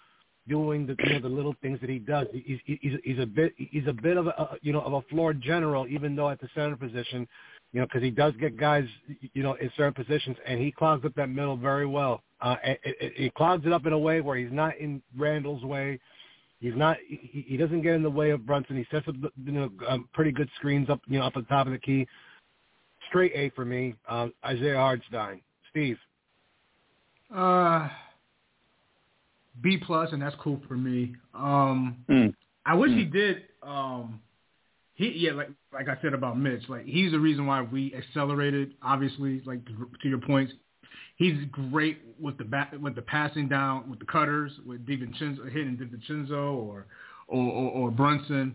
doing the you know the little things that he does. He's he's he's a bit he's a bit of a you know of a floor general, even though at the center position, you know, because he does get guys you know in certain positions, and he clogs up that middle very well. Uh, it, it, it clogs it up in a way where he's not in Randle's way. He's not. He, he doesn't get in the way of Brunson. He sets up you know um, pretty good screens up you know up at the top of the key. Straight A for me. Um, Isaiah Hartenstein. Steve. Uh, B plus, and that's cool for me. Um, mm. I wish mm. he did. Um, he yeah, like like I said about Mitch, like he's the reason why we accelerated. Obviously, like to your points, he's great with the back, with the passing down, with the cutters, with DiVincenzo hitting DiVincenzo or or, or, or Brunson.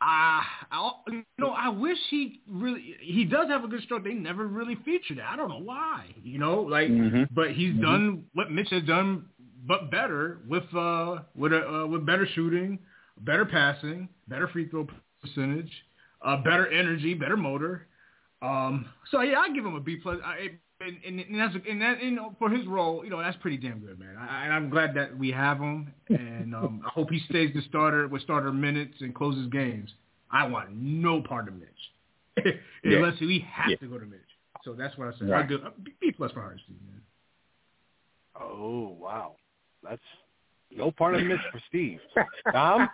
I, I, you know, I wish he really, he does have a good stroke. They never really featured it. I don't know why, you know, like, mm-hmm. but he's mm-hmm. done what Mitch has done but better with uh with a uh, with better shooting, better passing, better free throw percentage, uh, better energy, better motor. Um, so yeah, I give him a B plus. I, and, and, and that's and that you know for his role, you know that's pretty damn good, man. I, and I'm glad that we have him, and um, I hope he stays the starter with starter minutes and closes games. I want no part of Mitch, unless yeah. we have yeah. to go to Mitch. So that's what I said. Right. I do B plus for Hartenstein, man. Oh wow. That's no part of Mitch for Steve. Tom?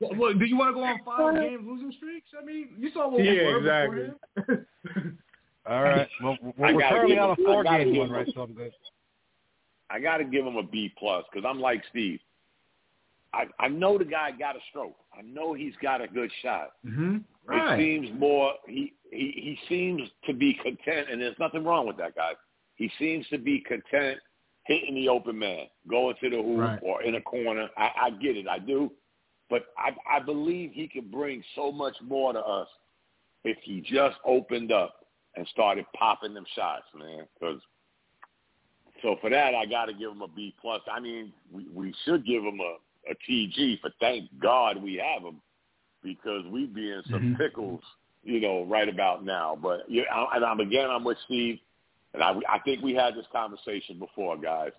well, do you want to go on five game losing streaks? I mean, you saw what yeah, we were exactly. All right. Well, we're, we're currently on a four game one, right? So I'm good. I got to give him a B plus because I'm like Steve. I I know the guy got a stroke. I know he's got a good shot. Mm-hmm. Right. It seems more he, he he seems to be content, and there's nothing wrong with that guy. He seems to be content hitting the open man, going to the hoop right. or in a corner. I, I get it, I do, but I, I believe he could bring so much more to us if he just opened up and started popping them shots, man. Because so for that, I got to give him a B plus. I mean, we, we should give him a, a TG, but thank God we have him because we'd be in some mm-hmm. pickles you know, right about now. But yeah, and I'm again, I'm with Steve, and I, I think we had this conversation before, guys.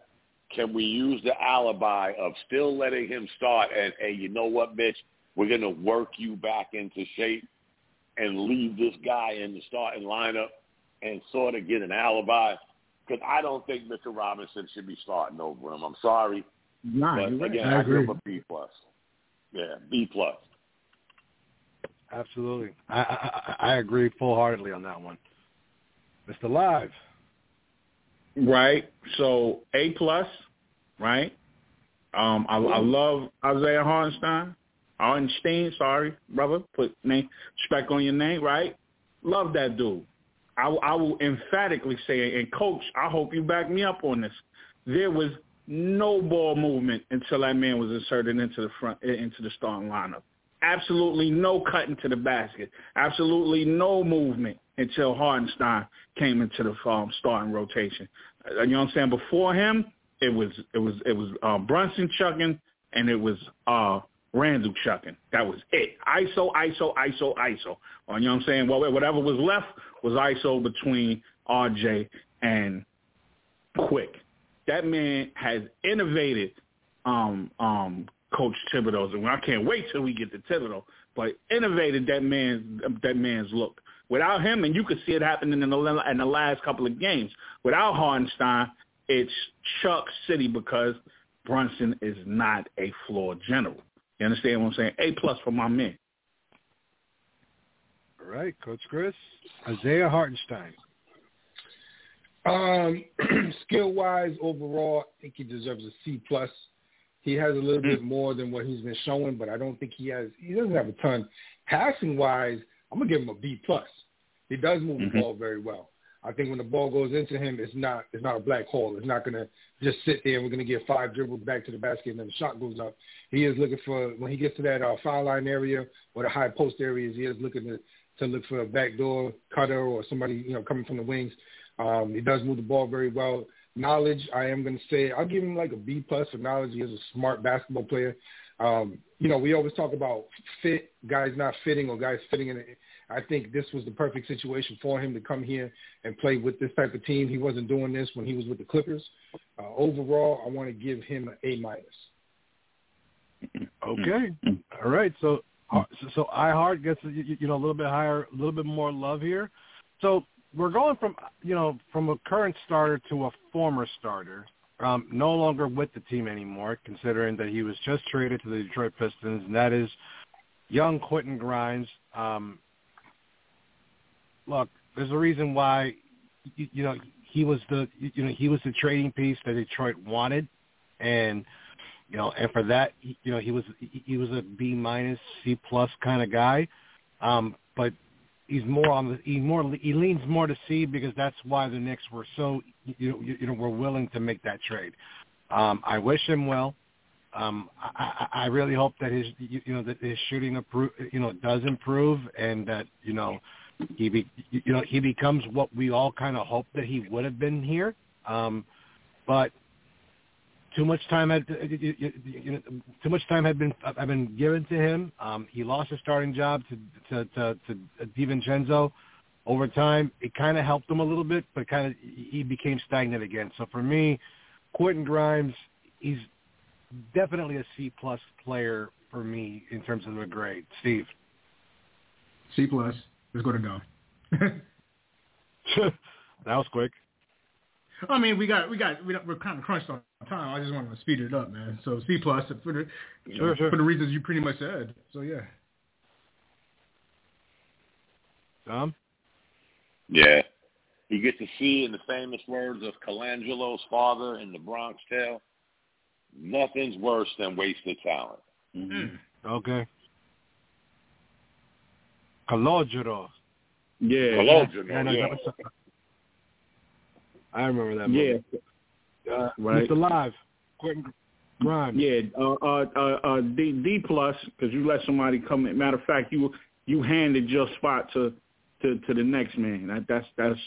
Can we use the alibi of still letting him start and, hey, you know what, bitch, we're going to work you back into shape and leave this guy in the starting lineup and sort of get an alibi? Because I don't think Mr. Robinson should be starting over him. I'm sorry. Nah, but right. again, I I give him a B plus. Yeah, B plus. Absolutely. I, I I agree full heartedly on that one. Mr. Live. Right. So A plus, right? Um, I, I love Isaiah Hartenstein. Hartenstein, sorry, brother. Put name respect on your name, right? Love that dude. I, I will emphatically say, and coach, I hope you back me up on this. There was no ball movement until that man was inserted into the front into the starting lineup. Absolutely no cutting to the basket. Absolutely no movement until Hartenstein came into the um, starting rotation. Uh, You know what I'm saying? Before him, it was it was it was uh, Brunson chucking and it was uh, Randle chucking. That was it. ISO, ISO, ISO, ISO. You know what I'm saying? Well, whatever was left was ISO between RJ and Quick. That man has innovated um, um, Coach Thibodeau's, and I can't wait till we get to Thibodeau. But innovated that man's that man's look. Without him, and you could see it happening in the in the last couple of games. Without Hartenstein, it's Chuck City because Brunson is not a floor general. You understand what I'm saying? A plus for my men. All right, Coach Chris. Isaiah Hartenstein. Um, skill wise, overall, I think he deserves a C plus. He has a little bit more than what he's been showing, but I don't think he has. He doesn't have a ton. Passing wise, I'm gonna give him a B plus. He does move Mhm. the ball very well. I think when the ball goes into him, it's not it's not a black hole. It's not gonna just sit there. and We're gonna get five dribbles back to the basket and then the shot goes up. He is looking for when he gets to that uh, foul line area or the high post areas. He is looking to to look for a backdoor cutter or somebody you know coming from the wings. Um, he does move the ball very well. Knowledge, I am going to say, I'll give him like a B plus for knowledge. He is a smart basketball player. Um, you know, we always talk about fit, guys not fitting or guys fitting in. It. I think this was the perfect situation for him to come here and play with this type of team. He wasn't doing this when he was with the Clippers. Uh, overall, I want to give him an A minus. Okay. All right. So uh, so, so I Heart gets you, you know a little bit higher, a little bit more love here. So we're going from you know from a current starter to a former starter. Um, no longer with the team anymore, considering that he was just traded to the Detroit Pistons, and that is young Quentin Grimes. Um, look, there's a reason why you, you know he was the you know he was the trading piece that Detroit wanted, and you know, and for that, you know, he was he was a B minus C plus kind of guy, um, but he's more on the he more he leans more to C because that's why the Knicks were so you know, you know were willing to make that trade. Um, I wish him well. Um, I, I really hope that his you know that his shooting improve, you know does improve and that you know he be you know he becomes what we all kind of hoped that he would have been here. Um, but too much time had you, you, you know, too much time had been had been given to him. Um, he lost his starting job to to to, to DiVincenzo. Over time, it kind of helped him a little bit, but kind of he became stagnant again. So for me, Quentin Grimes, he's definitely a C plus player for me in terms of the grade. Steve, C plus. Let's go to go. that was quick. I mean, we got we got we, we're kind of crunched on time. I just wanted to speed it up, man. So C plus for the Sure, sure. for the reasons you pretty much said. So yeah. Tom. Yeah. You get to see in the famous words of Colangelo's father in the Bronx Tale, nothing's worse than wasted talent. Mm. okay. Calogero. Yeah. Colangelo, Yeah, no, yeah. that was- I remember that. Yeah. Movie. Uh, Right. Mr. Live, Quentin Grimes. Yeah, uh, uh, uh, uh, D D plus because you let somebody come. in. Matter of fact, you you handed your spot to to, to the next man. That, that's that's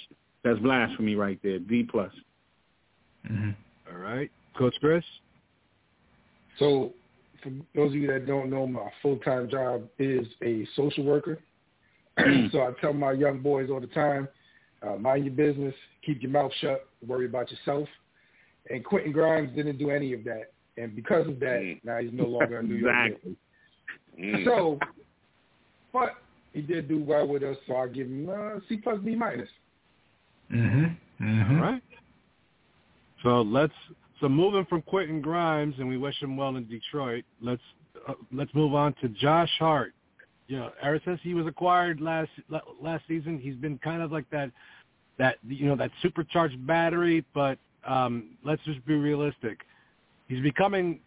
that's blasphemy right there. D plus. Mm-hmm. All right, Coach Chris. So, for those of you that don't know, my full time job is a social worker. so I tell my young boys all the time, uh, mind your business, keep your mouth shut, worry about yourself. And Quentin Grimes didn't do any of that. And because of that, mm. now he's no longer in New York. exactly. Mm. So, but he did do well with us, so I give him uh, C plus B minus. Mhm. Mhm. All right. So let's so moving from Quentin Grimes, and we wish him well in Detroit. Let's uh, let's move on to Josh Hart. You know, ever since he was acquired last last season, he's been kind of like that that you know that supercharged battery. But um, let's just be realistic. He's becoming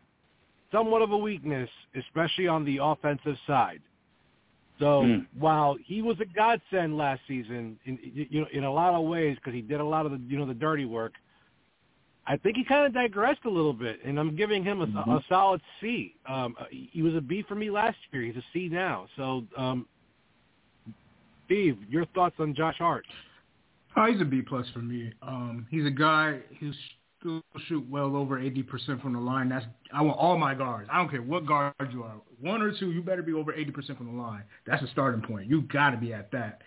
somewhat of a weakness, especially on the offensive side. So mm. while he was a godsend last season, in you know, in a lot of ways, because he did a lot of the you know the dirty work, I think he kind of digressed a little bit, and I'm giving him a, mm-hmm. a solid C. Um, he was a B for me last year. He's a C now. So, um, Steve, your thoughts on Josh Hart? Oh, he's a B plus for me. Um, he's a guy who's still shoot well over 80% from the line. That's I want all my guards. I don't care what guard you are. One or two, you better be over 80% from the line. That's a starting point. You got to be at that.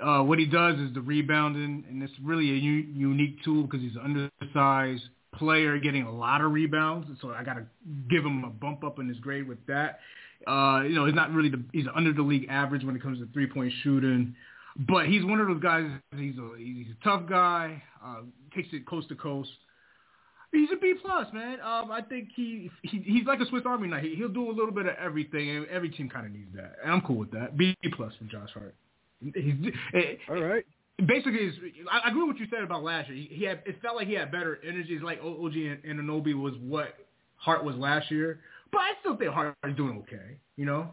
Uh, what he does is the rebounding, and it's really a u- unique tool because he's an undersized player getting a lot of rebounds. So I got to give him a bump up in his grade with that. Uh, you know, he's not really the he's under the league average when it comes to three point shooting, but he's one of those guys. He's a he's a tough guy. Uh, takes it coast to coast. He's a B plus, man. Um, I think he, he he's like a Swiss Army knife. He, he'll do a little bit of everything, and every team kind of needs that. And I'm cool with that. B plus from Josh Hart. He's, eh, All right. Basically, I, I agree with what you said about last year. He, he had it felt like he had better energy. It's like OG and, and Anunoby was what Hart was last year, but I still think Hart is doing okay. You know,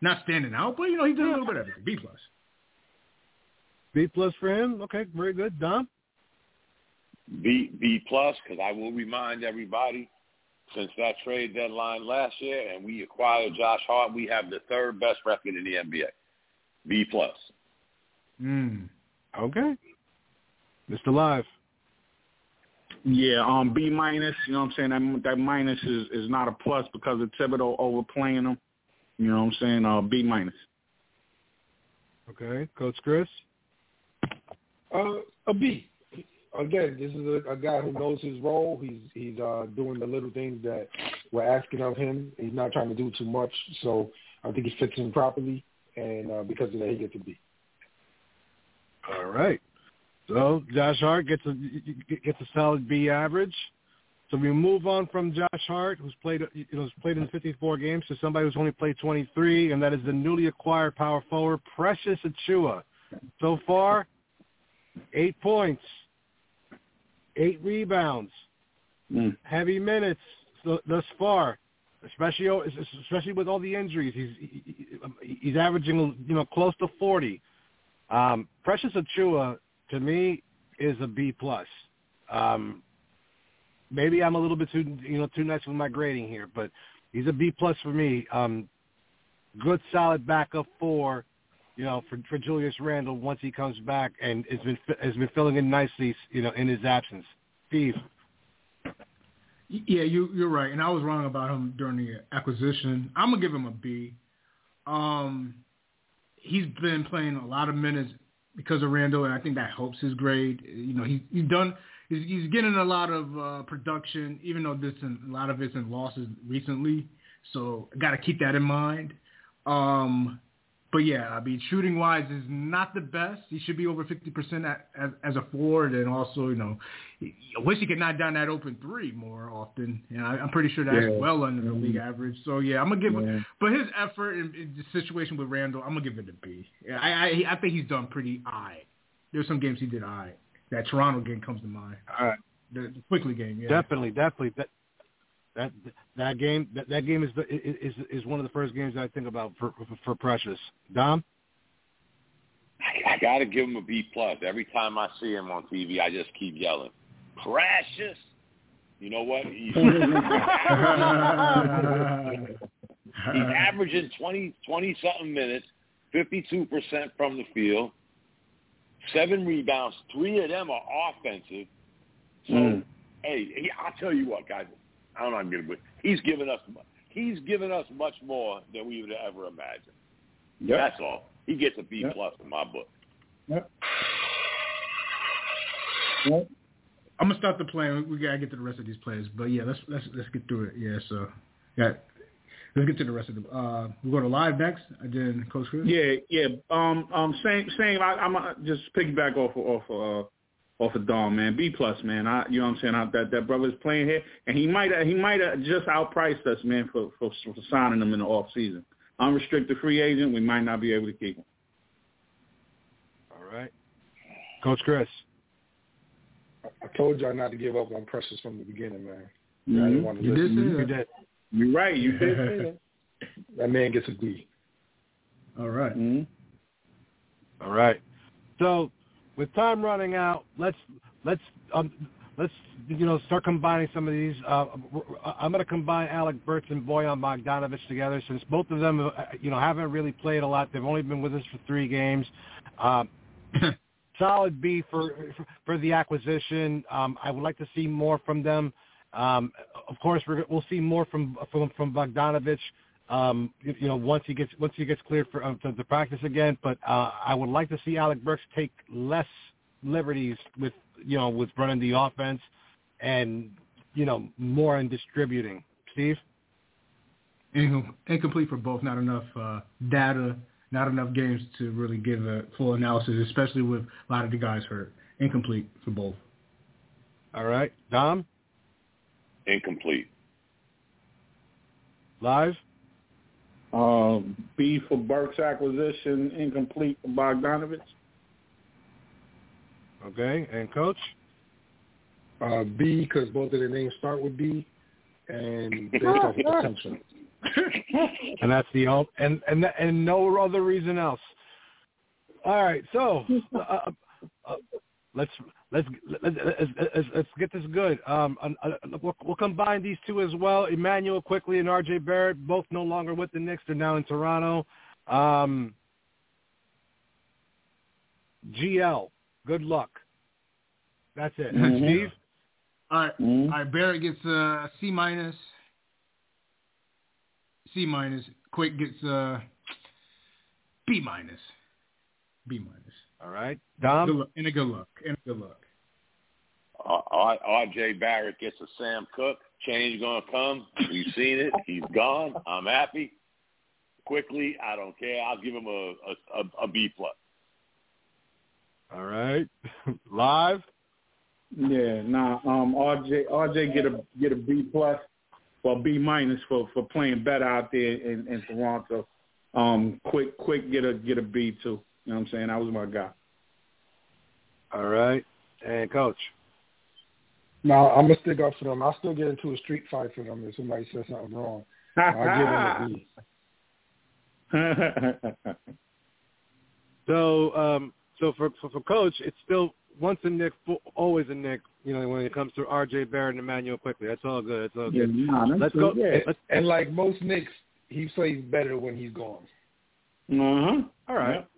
not standing out, but you know he's doing a little bit of everything. B plus. B plus for him. Okay, very good. Dom. B B plus because I will remind everybody since that trade deadline last year and we acquired Josh Hart, we have the third best record in the NBA. B plus. Hmm. Okay. Mr. Live. Yeah, um, B minus. You know what I'm saying? That that minus is is not a plus because of Thibodeau overplaying them. You know what I'm saying? Uh, B minus. Okay, Coach Chris. Uh, a B again, this is a, a guy who knows his role. He's he's uh, doing the little things that we're asking of him. He's not trying to do too much, so I think he fits in properly, and uh, because of that, he gets a B. All right. So Josh Hart gets a gets a solid B average. So we move on from Josh Hart, who's played you know who's played in 54 games, to somebody who's only played 23, and that is the newly acquired power forward Precious Achiuwa. So far, eight points, eight rebounds, mm. heavy minutes thus far, especially especially with all the injuries. He's he's averaging you know close to forty. Um, Precious Achiuwa to me is a B plus. Um, maybe I'm a little bit too you know too nice with my grading here, but he's a B plus for me. Um, good solid backup for you know, for, for Julius Randle once he comes back and has been has been filling in nicely, you know, in his absence. Steve. Yeah, you you're right, and I was wrong about him during the acquisition. I'm gonna give him a B. Um, he's been playing a lot of minutes because of Randle, and I think that helps his grade. You know, he's he's done. He's, he's getting a lot of uh, production, even though this a lot of it's in losses recently. So got to keep that in mind. Um, but yeah, I mean, shooting wise is not the best. He should be over 50% at, as, as a forward, and also, you know, I wish he could knock down that open three more often. And I, I'm pretty sure that's yeah. well under the league average. So yeah, I'm gonna give, yeah. but his effort in, in the situation with Randle, I'm gonna give it a B. Yeah, I, I I think he's done pretty high. There's some games he did high. That Toronto game comes to mind. All right. The, the Quickley game, yeah. Definitely, definitely. That that that game that, that game is is is one of the first games I think about for for Precious. Dom. I, I got to give him a B plus. Every time I see him on TV, I just keep yelling, "Precious." You know what? He's, he's averaging 20, 20 something minutes, 52% from the field, seven rebounds, three of them are offensive. So, mm. hey, I'll tell you what, guys, I'm not good with. He's given us he's given us much more than we would ever imagine. Yep. That's all. he gets a B plus in my book. Yep. Yep. I'm gonna start the plan. We gotta get to the rest of these players, but yeah, let's let's let's get through it. Yeah, so yeah, let's get to the rest of them. Uh, we go to live next, and then Coach Chris. Yeah, yeah. Um, um, same, same. I, I'm uh, just piggyback off of, off of, uh, off of Dom, man. B plus, man. I, you know what I'm saying? I, that that brother's playing here, and he might he might have just outpriced us, man, for, for for signing him in the off season. Unrestricted free agent, we might not be able to keep him. All right, Coach Chris. I told y'all not to give up on Precious from the beginning, man. Mm-hmm. I didn't want to You did listen. say You that. did. You're right. You did say that. That man gets a B. All right. Mm-hmm. All right. So, with time running out, let's let's um, let's you know start combining some of these. Uh, I'm going to combine Alec Burks and Bojan Bogdanovic together since both of them, uh, you know, haven't really played a lot. They've only been with us for three games. Um, solid B for for, for the acquisition. Um, I would like to see more from them. Um, of course, we're, we'll see more from from from Bogdanovich. Um, you, you know, once he gets once he gets cleared for uh, to, to practice again. But uh, I would like to see Alec Burks take less liberties with you know with running the offense, and you know more in distributing. Steve. Incom- incomplete for both. Not enough uh, data, not enough games to really give a full analysis, especially with a lot of the guys hurt. Incomplete for both. All right, Dom. Incomplete. Live. Um, B for Burks' acquisition, incomplete for Bogdanovic. Okay, and coach. Uh, B because both of their names start with B, and based off of potential. and that's the only, and and and no other reason else. All right, so uh, uh, let's let's let's, let's, let's get this good. Um, uh, we'll, we'll combine these two as well. Immanuel Quickley and R.J. Barrett, both no longer with the Knicks. They're now in Toronto. Um, GL, good luck. That's it. Mhm. Steve. All right. Mhm. All right. Barrett gets a C minus. C minus. Quick gets a B minus. B minus. All right, Good Dom. luck. And a good luck. And a good luck. R- R- R.J. Barrett gets a Sam Cooke. Change gonna come. We've seen it. He's gone. I'm happy. Quickley, I don't care. I'll give him a a, a, a B plus. All right, live. Yeah, nah. Um, RJ, RJ get a get a B plus or B minus for for playing better out there in, in Toronto. Um, quick, quick, get a get a B too. You know what I'm saying? That was my guy. All right, and coach. No, I'm gonna stick up for them. I'll still get into a street fight for them if somebody says something wrong. I'll give them a B. So, um, so for, for for coach, it's still once a Knick, always a Knick. You know, when it comes to R.J. Barrett and Immanuel Quickley, that's all good. That's all yeah, good. nah, that's Let's good. go. Yeah. Let's, And like most Knicks, he plays better when he's gone. Uh-huh. all right. So,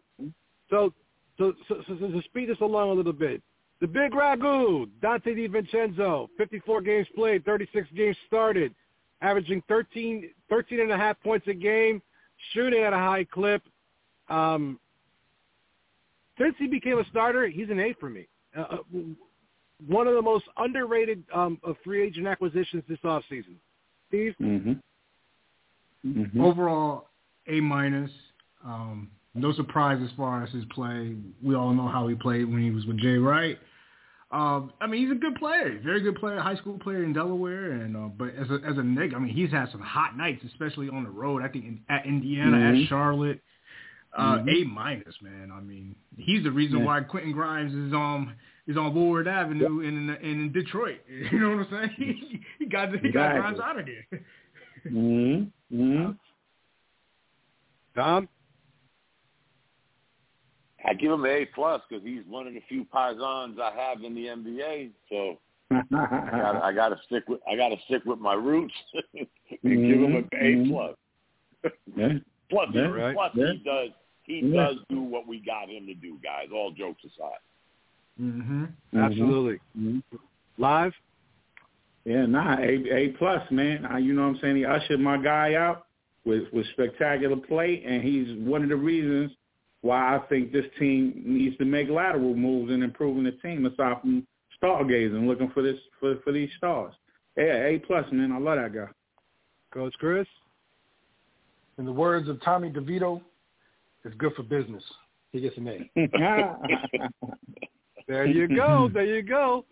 so, so, so, so to speed this along a little bit, the big ragu, Donte DiVincenzo, 54 games played, 36 games started, averaging 13, 13 and a half points a game, shooting at a high clip. Um, since he became a starter, he's an A for me. Uh, uh, one of the most underrated um, of free agent acquisitions this offseason. Steve? Mm-hmm. Mm-hmm. Overall, A minus. Um, no surprise as far as his play. We all know how he played when he was with Jay Wright. Um, I mean, he's a good player, very good player, high school player in Delaware, and uh, but as a as a Knick, I mean, he's had some hot nights, especially on the road. I think in, at Indiana, Mhm. at Charlotte, uh, Mhm. A minus, man. I mean, he's the reason Yeah. why Quentin Grimes is on is on Woodward Avenue in in Detroit. You know what I'm saying? he, he got he got Exactly. Grimes out of there. Mm-hmm. Mm-hmm. Tom? I give him an A plus because he's one of the few paisans I have in the NBA. So I got to stick with I got to stick with my roots and give him an A Mhm. plus. yeah. Plus, Yeah. Right. plus Yeah. he does he Yeah. does do what we got him to do, guys. All jokes aside. Mm-hmm. Absolutely. Mhm. Live? Yeah, nah, A A plus, man. I, you know what I'm saying? He ushered my guy out with with spectacular play, and he's one of the reasons why I think this team needs to make lateral moves and improving the team aside from stargazing, looking for this for for these stars. Yeah, A plus, man. I love that guy. Coach Chris. In the words of Tommy DeVito, it's good for business. He gets an A. there you go. There you go.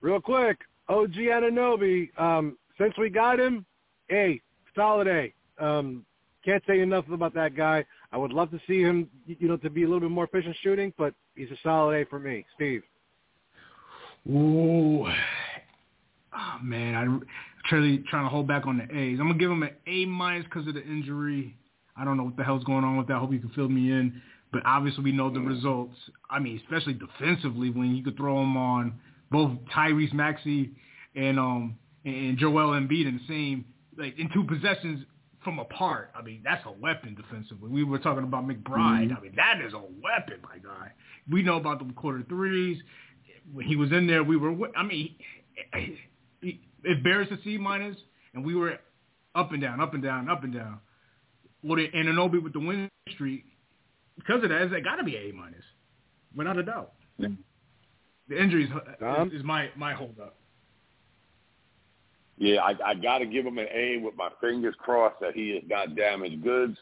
Real quick, OG Anunoby. Um, since we got him, A, solid A. Um, can't say enough about that guy. I would love to see him, you know, to be a little bit more efficient shooting, but he's a solid A for me. Steve. Ooh, oh, man, I'm truly trying to hold back on the A's. I'm gonna give him an A minus because of the injury. I don't know what the hell's going on with that. I hope you can fill me in. But obviously, we know the results. I mean, especially defensively, when you could throw him on both Tyrese Maxey and um and Joel Embiid in the same like in two possessions from apart. I mean, that's a weapon defensively. We were talking about McBride. Mm-hmm. I mean, that is a weapon, my guy. We know about the quarter threes. When he was in there, we were. I mean, it bears a C minus, and we were up and down, up and down, up and down. What it, and Anunoby with the win streak, because of that, it got to be A minus, without a doubt. The injuries um, is, is my my holdup. Yeah, I, I got to give him an A with my fingers crossed that he has not damaged goods.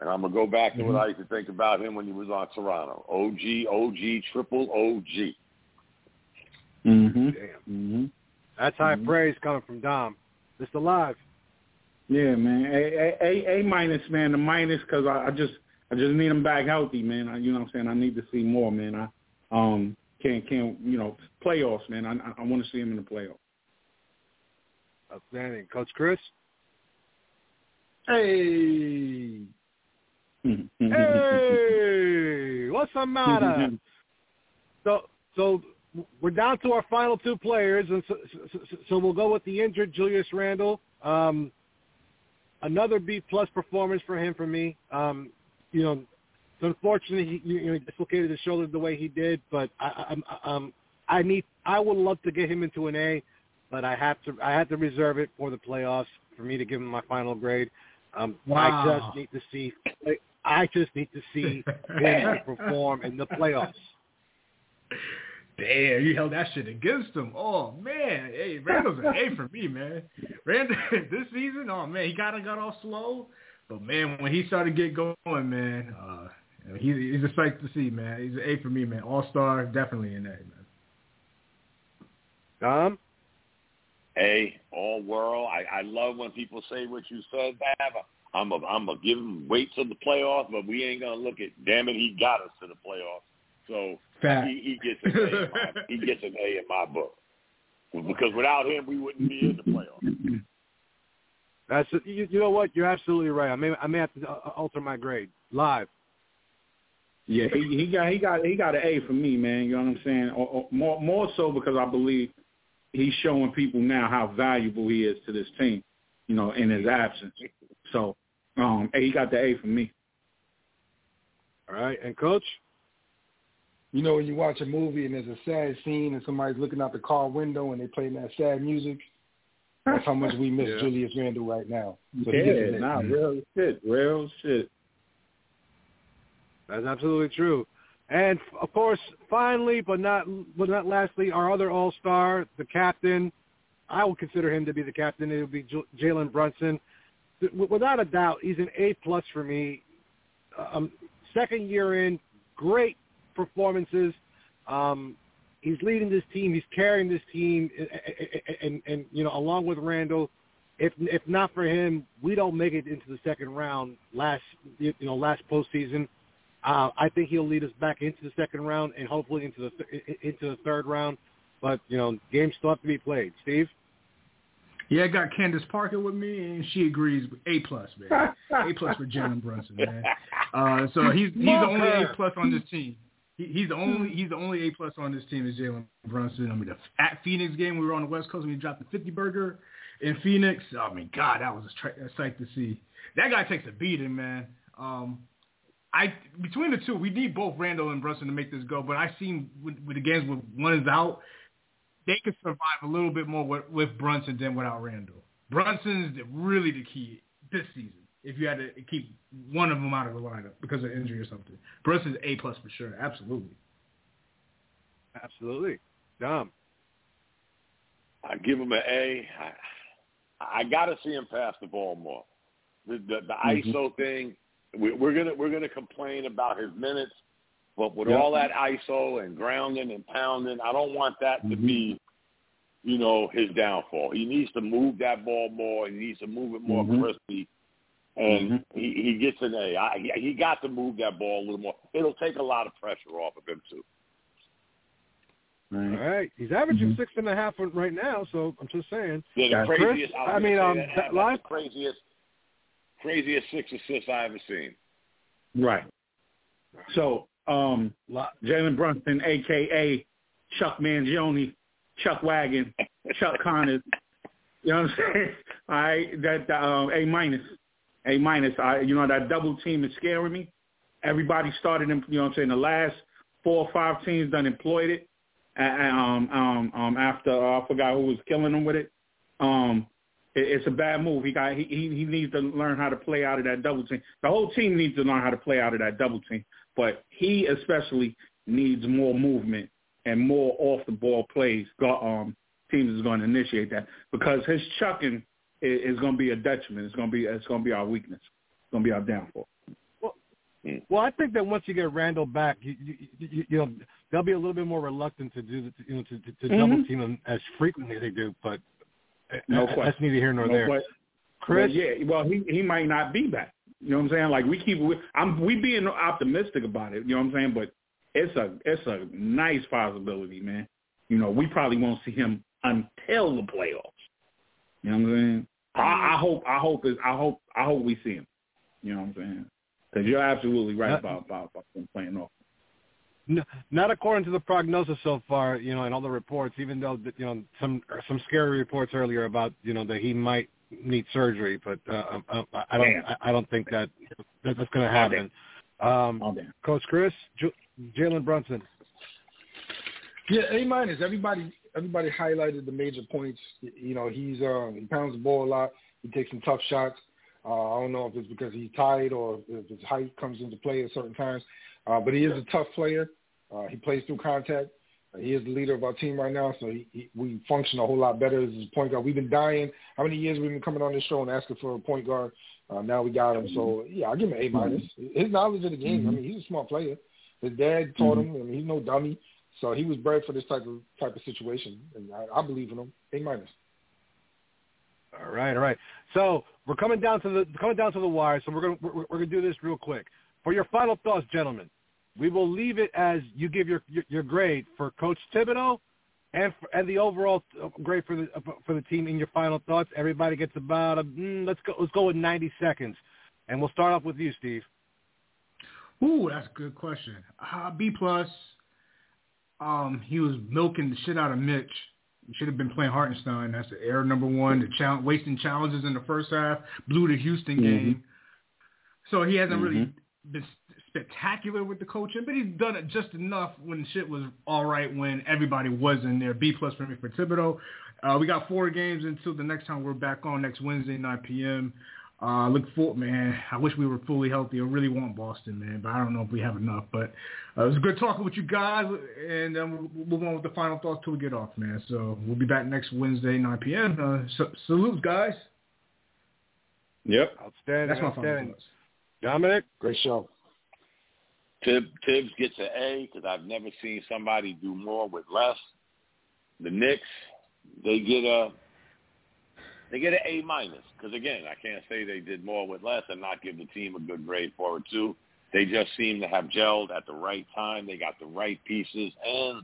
And I'm gonna go back to mm-hmm. what I used to think about him when he was on Toronto. OG, OG, triple OG. Mhm. Damn. Mm-hmm. That's high mm-hmm. praise coming from Dom. Just alive. Yeah, man. A A A minus, man. The minus because I, I just I just need him back healthy, man. I, you know what I'm saying? I need to see more, man. I um can't can't you know playoffs, man. I I want to see him in the playoffs. Outstanding, Coach Chris. Hey. hey, what's the matter? so so we're down to our final two players, and so, so, so we'll go with the injured Julius Randle. Um, another B plus performance for him for me. Um, you know, unfortunately, he, you know, he dislocated his shoulder the way he did, but I, I'm um I need, I would love to get him into an A, but I have to, I have to reserve it for the playoffs for me to give him my final grade. Um, wow. I just need to see, I just need to see him perform in the playoffs. Damn, you held that shit against him. Oh man, hey, Randle's an A for me, man. Randle this season, oh man, he kind of got off slow, but man, when he started get going, man, uh, he's he's a sight to see, man. He's an A for me, man. All star, definitely an A, man. Tom. A all world. I, I love when people say what you said, Bab. I'm a, I'm gonna give him wait till the playoffs, but we ain't gonna look at. Damn it, he got us to the playoffs. So Fact. He, he gets an A. In my, he gets an A in my book because without him, we wouldn't be in the playoffs. That's you, you know what you're absolutely right. I may I may have to uh, alter my grade live. Yeah, he, he got he got he got an A for me, man. You know what I'm saying? Or, or more more so because I believe he's showing people now how valuable he is to this team. You know, in his absence. So, um, he got the A from me. All right, and coach you know when you watch a movie and there's a sad scene and somebody's looking out the car window and they're playing that sad music. That's how much we miss yeah. Julius Randle right now. So yeah, nah, real shit, real shit. That's absolutely true. And of course, finally, but not but not lastly, our other All Star, the captain. I would consider him to be the captain. It would be Jalen Brunson. Without a doubt, he's an A plus for me. Um, second year in, great performances. Um, he's leading this team. He's carrying this team, and, and, and, you know, along with Randle, if if not for him, we don't make it into the second round last you know last postseason. Uh, I think he'll lead us back into the second round and hopefully into the th- into the third round. But you know, games still have to be played. Steve. Yeah, I got Candace Parker with me, and she agrees with A plus, man. A plus for Jalen Brunson, man. Uh, so he's he's the only A plus on this team. He, he's the only he's the only A plus on this team is Jalen Brunson. I mean, the, at Phoenix game, we were on the West Coast and we dropped the 50 burger in Phoenix. I mean, God, that was a, tra- a sight to see. That guy takes a beating, man. Um, I between the two, we need both Randle and Brunson to make this go. But I seen with, with the games with one is out, they could survive a little bit more with, with Brunson than without Randle. Brunson's really the key this season. if you had to keep one of them out of the lineup because of injury or something. Brunson's A plus for sure. Absolutely. Absolutely. Dom. I give him an A. I, I got to see him pass the ball more. The the, the mm-hmm. ISO thing, we, we're gonna we're gonna complain about his minutes, but with yep. all that ISO and grounding and pounding, I don't want that mm-hmm. to be, you know, his downfall. He needs to move that ball more. He needs to move it more mm-hmm. crispy and mm-hmm. he, he gets an A. I, he, he got to move that ball a little more. It'll take a lot of pressure off of him too. Right. All right, he's averaging mm-hmm. six and a half right now, so I'm just saying. Yeah, the craziest. Chris, I mean, um, that, that live craziest, craziest six assists I ever seen. Right. So, um, Jalen Brunson, aka Chuck Mangione, Chuck Wagon, Chuck Connors. You know what I'm saying? All right, that um, A minus. A minus. I, you know, that double team is scaring me. Everybody started him. You know what I'm saying? The last four or five teams done employed it. Um, um, um, after uh, I forgot who was killing them with it. Um, it's a bad move. He got he, he he needs to learn how to play out of that double team. The whole team needs to learn how to play out of that double team, but he especially needs more movement and more off the ball plays. Um, teams is going to initiate that because his chucking is going to be a detriment. It's going to be it's going to be our weakness. It's going to be our downfall. Well, well, I think that once you get Randle back, you, you, you, you know they'll be a little bit more reluctant to do the, you know to, to, to mm-hmm. double team them as frequently as they do. But no uh, that's neither here nor no there. Question. Chris, but yeah, well, he he might not be back. You know what I'm saying? Like we keep, we, I'm we being optimistic about it. You know what I'm saying? But it's a it's a nice possibility, man. You know, we probably won't see him until the playoffs. You know what I'm saying? I, I hope I hope is I hope I hope we see him. You know what I'm saying? Because you're absolutely right about about, about him playing off. No, not according to the prognosis so far, you know, and all the reports. Even though you know some some scary reports earlier about you know that he might need surgery, but uh, uh, I don't I, I don't think that that's going to happen. Um, Coach Chris, J- Jalen Brunson. Yeah, A minus. Everybody everybody highlighted the major points. You know, he's uh, he pounds the ball a lot. He takes some tough shots. Uh, I don't know if it's because he's tired or if his height comes into play at certain times. Uh, but he is a tough player. Uh, he plays through contact. Uh, he is the leader of our team right now, so he, he, we function a whole lot better as a point guard. We've been dying. How many years we've been coming on this show and asking for a point guard? Uh, now we got him. So yeah, I'll give him an A minus. His knowledge of the game. I mean, he's a smart player. His dad taught him. I mean, he's no dummy. So he was bred for this type of type of situation, and I, I believe in him. A minus. All right, all right. So we're coming down to the coming down to the wire. So we're gonna we're, we're gonna do this real quick. For your final thoughts, gentlemen, we will leave it as you give your your, your grade for Coach Thibodeau, and for, and the overall grade for the for the team. In your final thoughts, everybody gets about a mm, let's go let's go with ninety seconds, and we'll start off with you, Steve. Ooh, that's a good question. Uh, B plus. Um, he was milking the shit out of Mitch. He should have been playing Hartenstein. That's the error number one. The challenge, wasting challenges in the first half, blew the Houston mm-hmm. game. So he hasn't mm-hmm. really been spectacular with the coaching, but he's done it just enough when shit was all right when everybody was in there. B plus for me for Thibodeau. Uh, we got four games until the next time we're back on next Wednesday, 9 p.m. Uh, look forward, man. I wish we were fully healthy. I really want Boston, man, but I don't know if we have enough. But uh, it was good talking with you guys, and um, we'll move on with the final thoughts till we get off, man. So we'll be back next Wednesday, 9 p.m. Uh, so, salute, guys. Yep. Outstanding. That's my outstanding. Dominic, great show. Tib, Thibs gets an A because I've never seen somebody do more with less. The Knicks, they get a they get an A minus because again, I can't say they did more with less and not give the team a good grade for it too. They just seem to have gelled at the right time. They got the right pieces, and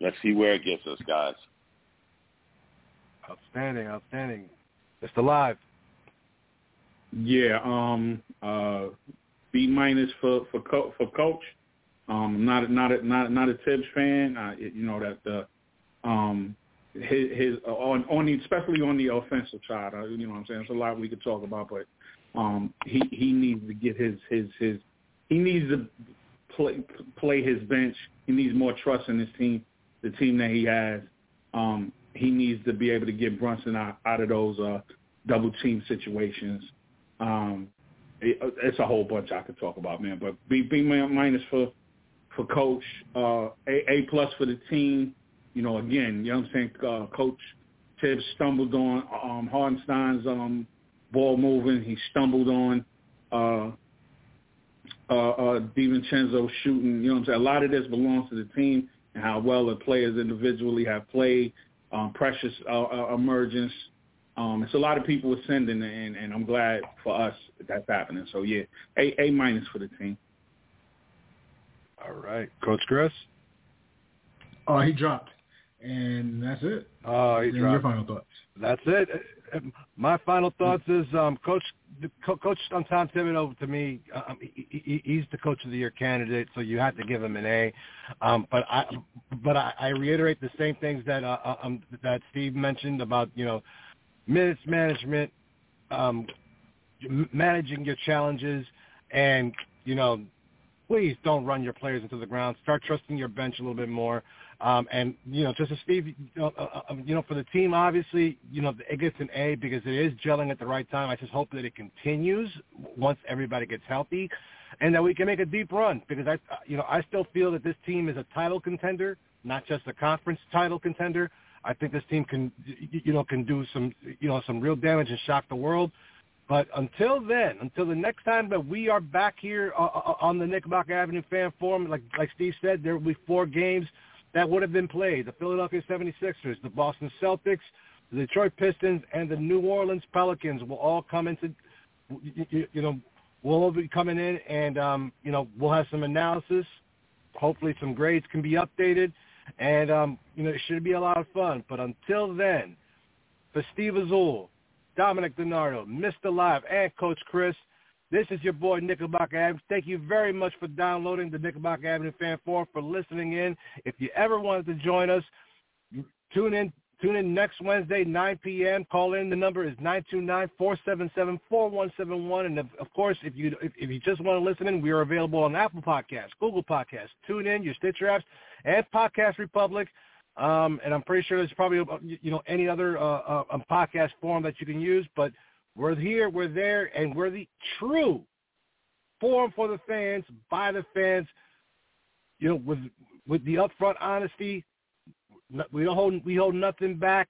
let's see where it gets us, guys. Outstanding, outstanding. It's alive. Yeah, um, uh, B minus for for for coach. Um, not not a, not not a Thibs fan. Uh, it, you know that the um his, his uh, on on the especially on the offensive side. Uh, you know what I'm saying? There's a lot we could talk about, but um, he he needs to get his his his he needs to play play his bench. He needs more trust in his team, the team that he has. Um, he needs to be able to get Brunson out, out of those uh, double team situations. Um, it, it's a whole bunch I could talk about, man. But B B minus for for coach, uh, A A plus for the team. You know, again, you know what I'm saying. Uh, coach Thibs stumbled on um, Hartenstein's um, ball moving. He stumbled on uh, uh, uh, DiVincenzo shooting. You know what I'm saying. A lot of this belongs to the team and how well the players individually have played. Um, Precious uh, uh, emergence. Um, it's a lot of people ascending, and, and I'm glad for us that that's happening. So yeah, A A minus for the team. All right, Coach Chris. Oh, he dropped, and that's it. Oh, he and dropped. Your final thoughts. That's it. My final thoughts is um, Coach Coach um, Tom Thibodeau to me, um, he, he, he's the Coach of the Year candidate, so you have to give him an A. Um, but I but I, I reiterate the same things that uh, uh, um, that Steve mentioned about you know minutes management, um, managing your challenges, and you know please don't run your players into the ground. Start trusting your bench a little bit more. Um, and you know, just as Steve, you know, uh, uh, you know, for the team, obviously, you know, it gets an A because it is gelling at the right time. I just hope that it continues once everybody gets healthy, and that we can make a deep run. Because I, you know, I still feel that this team is a title contender, not just a conference title contender. I think this team can, you know, can do some, you know, some real damage and shock the world. But until then, until the next time that we are back here uh, uh, on the Knickerbocker Avenue Fan Forum, like like Steve said, there will be four games that would have been played. The Philadelphia 76ers, the Boston Celtics, the Detroit Pistons, and the New Orleans Pelicans will all come into, you, you know, we'll all be coming in and, um, you know, we'll have some analysis. Hopefully some grades can be updated. And, um, you know, it should be a lot of fun. But until then, for Steve Azul, Dominic DiNardo, Mr. Live, and Coach Chris. This is your boy Knickerbocker Avenue. Thank you very much for downloading the Knickerbocker Avenue Fan Forum, for listening in. If you ever wanted to join us, tune in Tune in next Wednesday, 9 p.m. Call in. The number is 929-477-4171. And of, of course, if you if, if, you just want to listen in, we are available on Apple Podcasts, Google Podcasts, Tune in, your Stitcher apps, and Podcast Republic. Um, and I'm pretty sure there's probably uh, you know any other uh, uh, um, podcast form that you can use. But we're here, we're there, and we're the true forum for the fans, by the fans. You know, with with the upfront honesty, we don't hold we hold nothing back.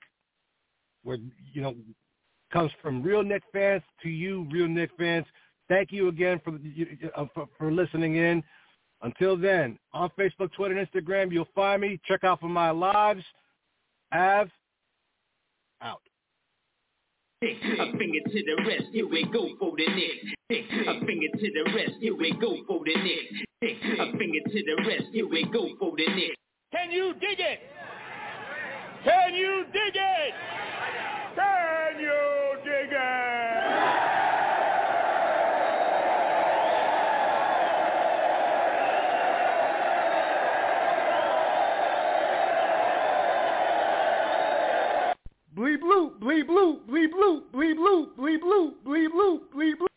We're you know comes from real Knick fans to you, real Knick fans. Thank you again for uh, for, for listening in. Until then, on Facebook, Twitter, and Instagram, you'll find me. Check out for my lives. Av, out. A finger to the rest, here we go for the Knicks. A finger to the rest, here we go for the Knicks. A finger to the rest, here we go for the Knicks. Can you dig it? Can you dig it? Can you dig it? Bleep bloop, bleep bloop, bleep bloop, bleep bloop, bleep bloop, bleep bloop,